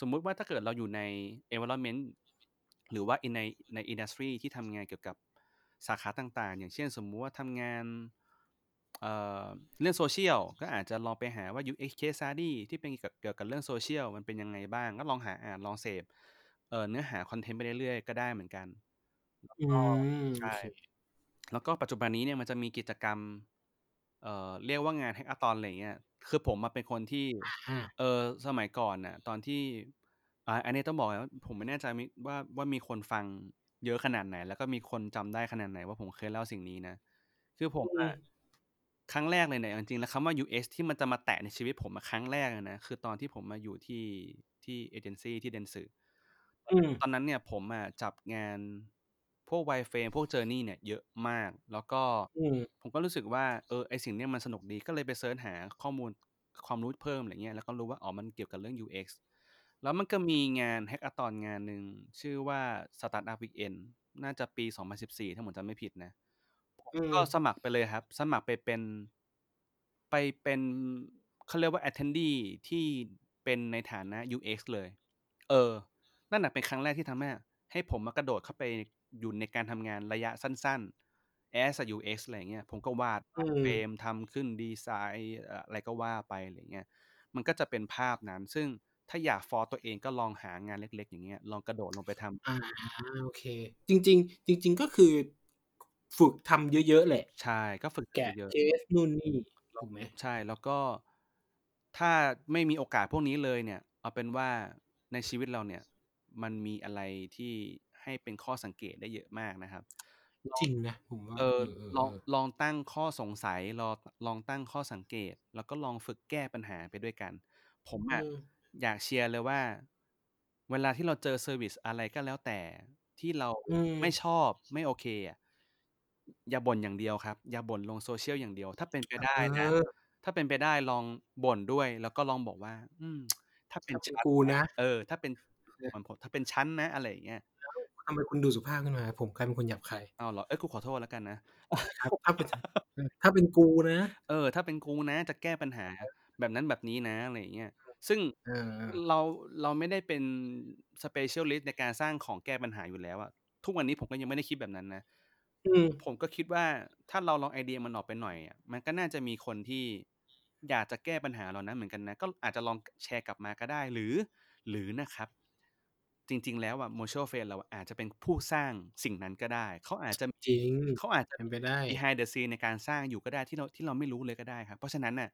สมมุติว่าถ้าเกิดเราอยู่ใน environment หรือว่าใน ในอินดัสทรีที่ทำงานเกี่ยวกับสาขาต่าง ๆ อย่างเช่น สมมุติว่าทำงาน เอ่อเรื่อง Social ก็อาจจะลองไปหาว่า UX Case Study ที่เป็นเกี่ยวกับเกี่ยวกับเรื่อง Social มันเป็นยังไงบ้าง ก็ลองหาอ่านลองเสพเอ่อเนื้อหาคอนเทนต์ไปเรื่อยๆ ก็ได้เหมือนกันแล้วอืก็มใชโอ่เคแล้วก็ปัจจุบันนี้เนี่ยมันจะมีกิจกรรม เอ่อเรียกว่างาน Hackathon อะไรเงี้ย คือผมอะเป็นคนที่อาเอ่อสมัยก่อนน่ะ ตอนที่อ่าอันนี้ต้องบอกก่อนว่าผมไม่แน่ใจมิว่าว่ามีคนฟังเยอะขนาดไหน แล้วก็มีคนจำได้ขนาดไหนว่าผมเคยเล่าสิ่งนี้นะ คือผอืมอะม ครั้งแรกเลยเนี่ยเอาจริงๆแล้วคำว่า UX ที่มันจะมาแตะในชีวิตผมอะครั้งแรกอะนะคือตอนที่ผมมาอยู่ที่ที่เอเจนซีที่ Dentsu อืมตอนนั้นเนี่ยผมอะจับงานพวก Wireframe พวก Journey เนี่ยเยอะมาก แล้วก็อืมผมก็รู้สึกว่าเออไอ้สิ่งเนี้ยมันสนุกดีก็เลยไป search หาข้อมูลความรู้เพิ่มอะไรเงี้ยแล้วก็รู้ว่าอ๋อมันเกี่ยวกับเรื่อง UX แล้วมันก็มีงาน Hackathon งานหนึ่งชื่อว่า Startup Weekend น่าจะปี 2014 ถ้าผมจำไม่ผิดนะผม อืม ก็สมัครไปเลยครับ สมัครไปเป็น ไปเป็น เขาเรียกว่า Attendee ที่เป็นในฐานะ UX เลย เออ นั่นน่ะเป็นครั้งแรกที่ทำให้ให้ผมอะกระโดดเข้าไปอยู่ในการทำงานระยะสั้นๆ as a UX อะไรอย่างเงี้ย ผมก็วาดอืเฟรมมทำขึ้นดีไซน์เอ่ออะไรก็ว่าไปอะไรอย่างเงี้ย มันก็จะเป็นภาพนั้น ซึ่งถ้าอยากฟอร์ซตัวเองก็ลองหางานเล็ก ๆ อย่างเงี้ย ลองกระโดดลงไปทำอาโอเค จริง ๆ จริง ๆ ก็คือ ฝึกทำเยอะๆแหละ ใช่ก็ฝึกแกะเยอะเคสนู่นนี่ๆแลถู้วกไหม?ใช่แล้วก็ถ้าไม่มีโอกาสพวกนี้เลยเนี่ย เอาเป็นว่าในชีวิตเราเนี่ย มันมีอะไรที่ให้เป็นข้อสังเกตได้เยอะมากนะครับลอจริงนะผมว่าเออเลองออๆๆลองตั้งข้อสงสัยลอลองตั้งข้อสังเกต แล้วก็ลองฝึกแก้ปัญหาไปด้วยกัน ผมอือะมอยากเชียร์เลยว่า เวลาที่เราเจอ service อะไรก็แล้วแต่ที่เราอืไม่มชอบไม่โอเคอะ อย่าบ่นอย่างเดียวครับ อย่าบ่นลง Social อย่างเดียว ถ้าเป็นไปได้นะเออถ้าเป็นไปได้ลองบ่นด้วย แล้วก็ลองบอกว่า อืม ถ้าเป็ถ้นาเป็ฉนันกูนะ นะ เออ ถ้าเป็นเหมือนผมถ้าเป็นฉันนะ อะไรอย่างเงี้ย แล้วทำไมคุณดูสุภาพขึ้นมา ผมกลายเป็นคนหยาบคาย อ้าวเหรอ?เอ๊ยกูขอโทษแล้วกันนะ ครับ ถ้าเป็น เออ ถ้าเป็นกูนะ เออ ถ้าเป็นกูนะจะแก้ปัญหาเออ แบบนั้นแบบนี้นะ อะไรอย่างเงี้ย ซึ่งเออๆเรา เราไม่ได้เป็น Specialist ในการสร้างของแก้ปัญหาอยู่แล้วอะ ทุกวันนี้ผมก็ยังไม่ได้คิดแบบนั้นนะ อืม ผมก็คิดว่า ถ้าเราลองไอเดียมันออกไปหน่อยอะ มันก็น่าจะมีคนที่อยากจะแก้ปัญหาเหล่านั้นเหมือนกันนะ ก็อาจจะลองกแชร์กลับมาก็ได้ หรือ หรือนะครับ จริง ๆ แล้วอะ Mutual Friend เราอาจจะเป็นผู้สร้างสิ่งนั้นก็ได้ เขาอาจจะ จริง เขาอาจจะเป็นไปได้ behind the scene ในการสร้างอยู่ก็ได้ ที่เรา ที่เราไม่รู้เลยก็ได้ครับ เพราะฉะนั้นน่ะ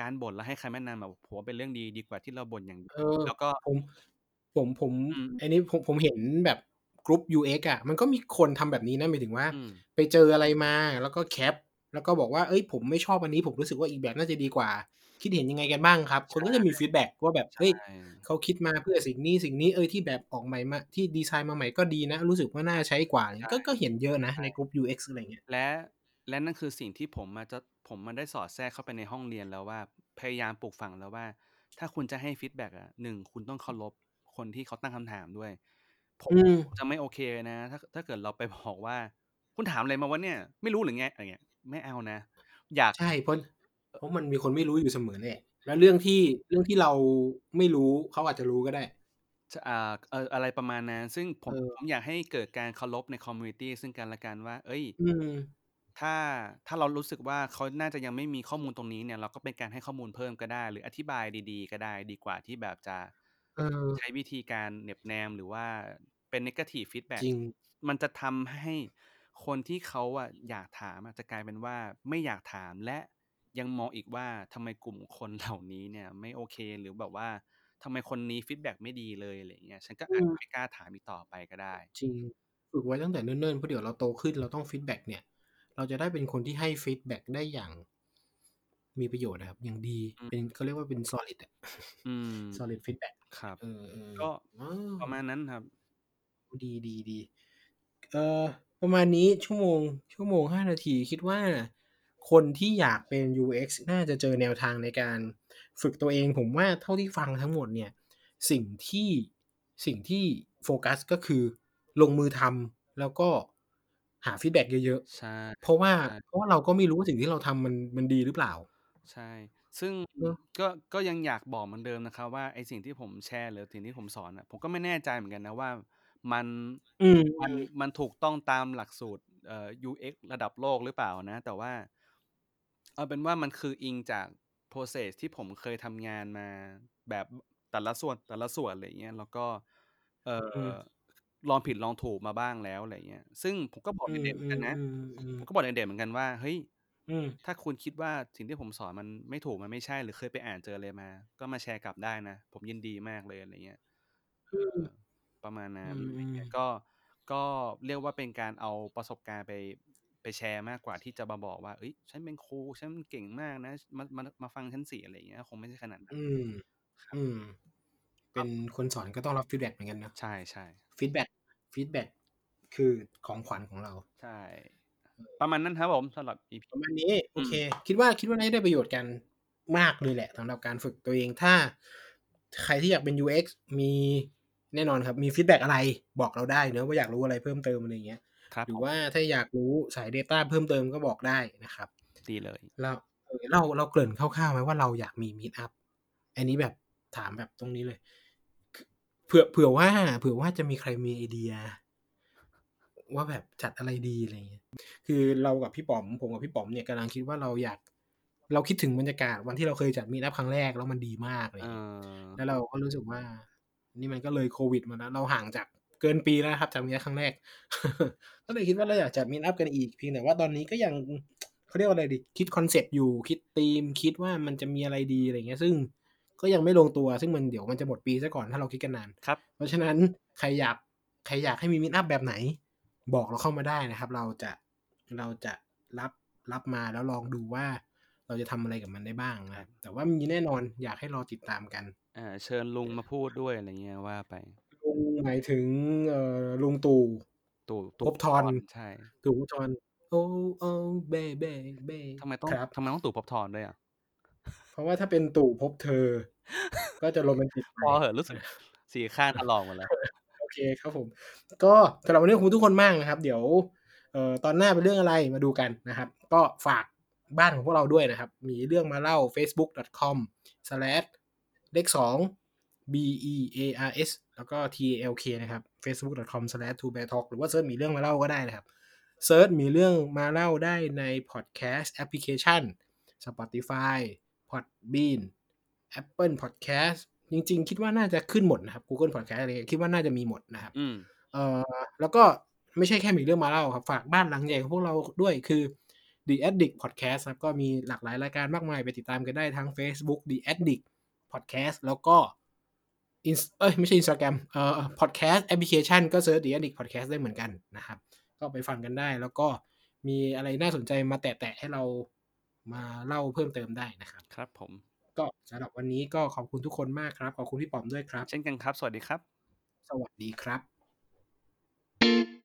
การบ่นแล้วให้คำแนะนำอะ ผมว่าเป็นเรื่องดี ดีกว่าที่เราบ่นอย่างเดียวเออ แล้วก็ ผม ผม ผม อืม อันนี้ผม ผมเห็นแบบ Group UX อะมันก็มีคนทำแบบนี้นะหมายถึงว่าอืมไปเจออะไรมาแล้วก็แคป แล้วก็บอกว่าเฮ้ยผมไม่ชอบอันนี้ผมรู้สึกว่าอีกแบบน่าจะดีกว่าแคคิดเห็นยังไงกันบ้างครับ คนก็จะมี feedback ว่าแบบเฮ้ยใช่เขาคิดมาเพื่อสิ่งนี้สิ่งนี้เอยที่แบบออกใหม่มาที่ดีไซน์มาใหม่ก็ดีนะ รู้สึกว่าน่าใช้กว่าอะไรเงี้ยก็ก็เห็นเยอะนะในกลุ่ม UX อะไรเงี้ยและและนั่นคือสิ่งที่ผมมาจะผมมาได้สอดแทรกเข้าไปในห้องเรียนแล้วว่า พยายามปลูกฝังแล้วว่า ถ้าคุณจะให้ feedback อะหนึ่งคุณต้องเคารพคนที่เขาตั้งคำถามด้วย ผมอืม จะไม่โอเคนะ ถ้า ถ้าเกิดเราไปบอกว่า คุณถามอะไรมาวะเนี่ย ไม่รู้หรือไง อะไรเงี้ย ไม่เอานะ อยาก ใช่ เพราะ เพราะมันมีคนไม่รู้อยู่เสมอแหละ แล้วเรื่องที่ เรื่องที่เราไม่รู้ เขาอาจจะรู้ก็ได้ จะ อ่า เออ อะไรประมาณนั้น ซึ่งผมเออผมอยากให้เกิดการเคารพใน community ซึ่งกันและกันว่าเอ้ย อืม ถ้า ถ้าเรารู้สึกว่า เขาน่าจะยังไม่มีข้อมูลตรงนี้เนี่ย เราก็เป็นการให้ข้อมูลเพิ่มก็ได้ หรืออธิบายดี ๆ ก็ได้ ดีกว่าที่แบบจะเออ ใช้วิธีการเหน็บแนม หรือว่า เป็น negative feedback จริงมันจะทำให้คนที่เขาอะอยากถามอะจะกลายเป็นว่าไม่อยากถามและยังมองอีกว่าทำไมกลุ่มคนเหล่านี้เนี่ย ไม่โอเคหรือแบบว่าทำไมคนนี้ฟีดแบ็กไม่ดีเลยอะไรอย่างเงี้ยฉันก็อาจอืจะมไม่กล้าถามอีกต่อไปก็ได้ จริงฝึกไว้ตั้งแต่เนิ่นๆเพราะเดี๋ยวเราโตขึ้นเราต้อง feedback เนี่ย เราจะได้เป็นคนที่ให้ feedback ได้อย่าง มีประโยชน์นะครับ อย่างดีอืมเป็นเขาเรียกว่าเป็น solid อะอืม solid feedback ครับเออเออก็อ๋อประมาณนั้นครับ ดีดีดีเอ่อประมาณนี้ชั่วโมง ชั่วโมงห้านาทีคิดว่าคนที่อยากเป็น UX น่าจะเจอแนวทางในการฝึกตัวเอง ผมว่าเท่าที่ฟังทั้งหมดเนี่ย สิ่งที่สิ่งที่โฟกัสก็คือลงมือทำแล้วก็หา feedback เยอะใช่ๆเพราะว่าใช่เพราะว่าเราก็ไม่รู้ว่าสิ่งที่เราทำมันมันดีหรือเปล่า ใช่ ซึ่งเนอะก็ก็ยังอยากบอกเหมือนเดิมนะครับว่าไอ้สิ่งที่ผมแชร์หรือสิ่งที่ผมสอนอะผมก็ไม่แน่ใจเหมือนกันนะว่า มันอืมมันมันถูกต้องตามหลักสูตรเอ่อ UX ระดับโลกหรือเปล่านะ แต่ว่า เอาเป็นว่ามันคืออิงจาก process ที่ผมเคยทำงานมาแบบแต่ละส่วนแต่ละส่วนอะไรเงี้ยแล้วก็เอออืมลองผิดลองถูกมาบ้างแล้วอะไรเงี้ย ซึ่งผมก็บอกอืมเด็กๆเหมือนกันนะอืมอืมผมก็บอกเด็กๆเหมือนกันว่าเฮ้ยอืมถ้าคุณคิดว่าสิ่งที่ผมสอนมันไม่ถูกมันไม่ใช่หรือเคยไปอ่านเจออะไรมา ก็มาแชร์กลับได้นะ ผมยินดีมากเลยอะไรเงี้ยอืมเออ ประมาณนั้นอืมอะไรเงี้ยก็ก็เรียกว่าเป็นการเอาประสบการณ์ไปไปแชร์มากกว่าที่จะมาบอกว่า เอ้ย ฉันเป็นครูฉันเก่งมากนะ มามามาฟังฉันสิอะไรเงี้ยคงไม่ใช่ขนาดนั้นอืมอืม เป็นคนสอนก็ต้องรับ feedback เหมือนกันเนอะใช่ใช่ feedback feedback คือของขวัญของเรา ใช่ ประมาณนั้นครับผมสำหรับ EP ประมาณนี้ โอเค คิดว่าคิดว่าน่าจะได้ประโยชน์กันมากเลยแหละสำหรับการฝึกตัวเองถ้า ใครที่อยากเป็น UX มี แน่นอนครับ มี feedback อะไรบอกเราได้เนอะว่าอยากรู้อะไรเพิ่มเติมอะไรอย่างเงี้ยครับหรือผมว่าถ้าอยากรู้สาย Data เพิ่มเติมก็บอกได้นะครับ ดีเลยเราเออเราเราเกริ่นคร่าวๆไหมว่าเราอยากมีมี t อัพอันนี้แบบถามแบบตรงนี้เลย เผื่อเผื่อว่า เผื่อว่าจะมีใครมีไอเดีย ว่าแบบจัดอะไรดีอะไรเงี้ยคือเรากับพี่ป๋อม ผมกับพี่ป๋อมเนี่ยกำลังคิดว่าเราอยาก เราคิดถึงบรรยากาศวันที่เราเคยจัดมีอัพครั้งแรกแล้วมันดีมากเลยเออแล้วเราก็รู้สึกว่า นี่มันก็เลยโควิดมาแล้วเราห่างจากเกินปีแล้วครับจาก meetup ครั้งแรก ก็เลยคิดว่าเราอยากจัด meetup กันอีกเพียงแต่ว่าตอนนี้ก็ยังเขาเรียกว่าอะไรดี คิด concept อยู่คิดธีม คิดว่ามันจะมีอะไรดีอะไรเงี้ย ซึ่งก็ยังไม่ลงตัวซึ่งมันเดี๋ยวมันจะหมดปีซะก่อนถ้าเราคิดกันนานครับเพราะฉะนั้นใครอยากใครอยากให้มี meetup แบบไหน บอกเราเข้ามาได้นะครับ เราจะเราจะรับรับมาแล้วลองดูว่าเราจะทำอะไรกับมันได้บ้างนะครับแต่ว่ามีแน่นอนอยากให้รอติดตามกัน อ่าเชิญลุงมาพูดด้วย อะไรเงี้ย ว่าไป ลุงหมายถึง เอ่อ ลุงตู่ ตู่ตู่ภพทรใช่ ตู่ภพทรโอ้ โอ้ เบ้ เบ้ เบ้ ทำไมต้อง ครับ ทำไมต้องตู่ภพทรด้วยอะเพราะว่าถ้าเป็นตู่พบเธอ ก็จะโรแมนติกไปพอเหอะ รู้สึก สีข้างทะลองหมดแล้ว โอเคครับผม ก็สำหรับวันนี้ขอบคุณทุกคนมากนะครับ เดี๋ยว เอ่อ ตอนหน้าเป็นเรื่องอะไรมาดูกันนะครับ ก็ฝากบ้านของพวกเราด้วยนะครับ มีเรื่องมาเล่า facebook.com slash เลขสอง b e a r s แล้วก็ t a l k นะครับ facebook.com slash two bear talk หรือว่า search มีเรื่องมาเล่าก็ได้นะครับ search มีเรื่องมาเล่าได้ใน podcast application Spotify Podbean Apple Podcast จริง ๆ คิดว่าน่าจะขึ้นหมดนะครับ Google Podcast อะไรคิดว่าน่าจะมีหมดนะครับอืมเอ่อแล้วก็ไม่ใช่แค่มีเรื่องมาเล่าครับ ฝากบ้านหลังใหญ่ของพวกเราด้วยคือ The Addict Podcast ครับก็มีหลากหลายรายการมากมายไปติดตามกันได้ทั้ง Facebook The Addict Podcast แล้วก็ Ins- เอ้ยไม่ใช่ Instagram เอ่อ Podcast Application ก็เซิร์ช The Addict Podcast ได้เหมือนกันนะครับ ก็ไปฟังกันได้ แล้วก็มีอะไรน่าสนใจมาแตะๆให้เรามาเล่าเพิ่มเติมได้นะครับ ครับผมโก็สำหรับวันนี้ก็ขอบคุณทุกคนมากครับ ขอบคุณพี่ป๋อมด้วยครับ เช่นกันครับ สวัสดีครับ สวัสดีครับ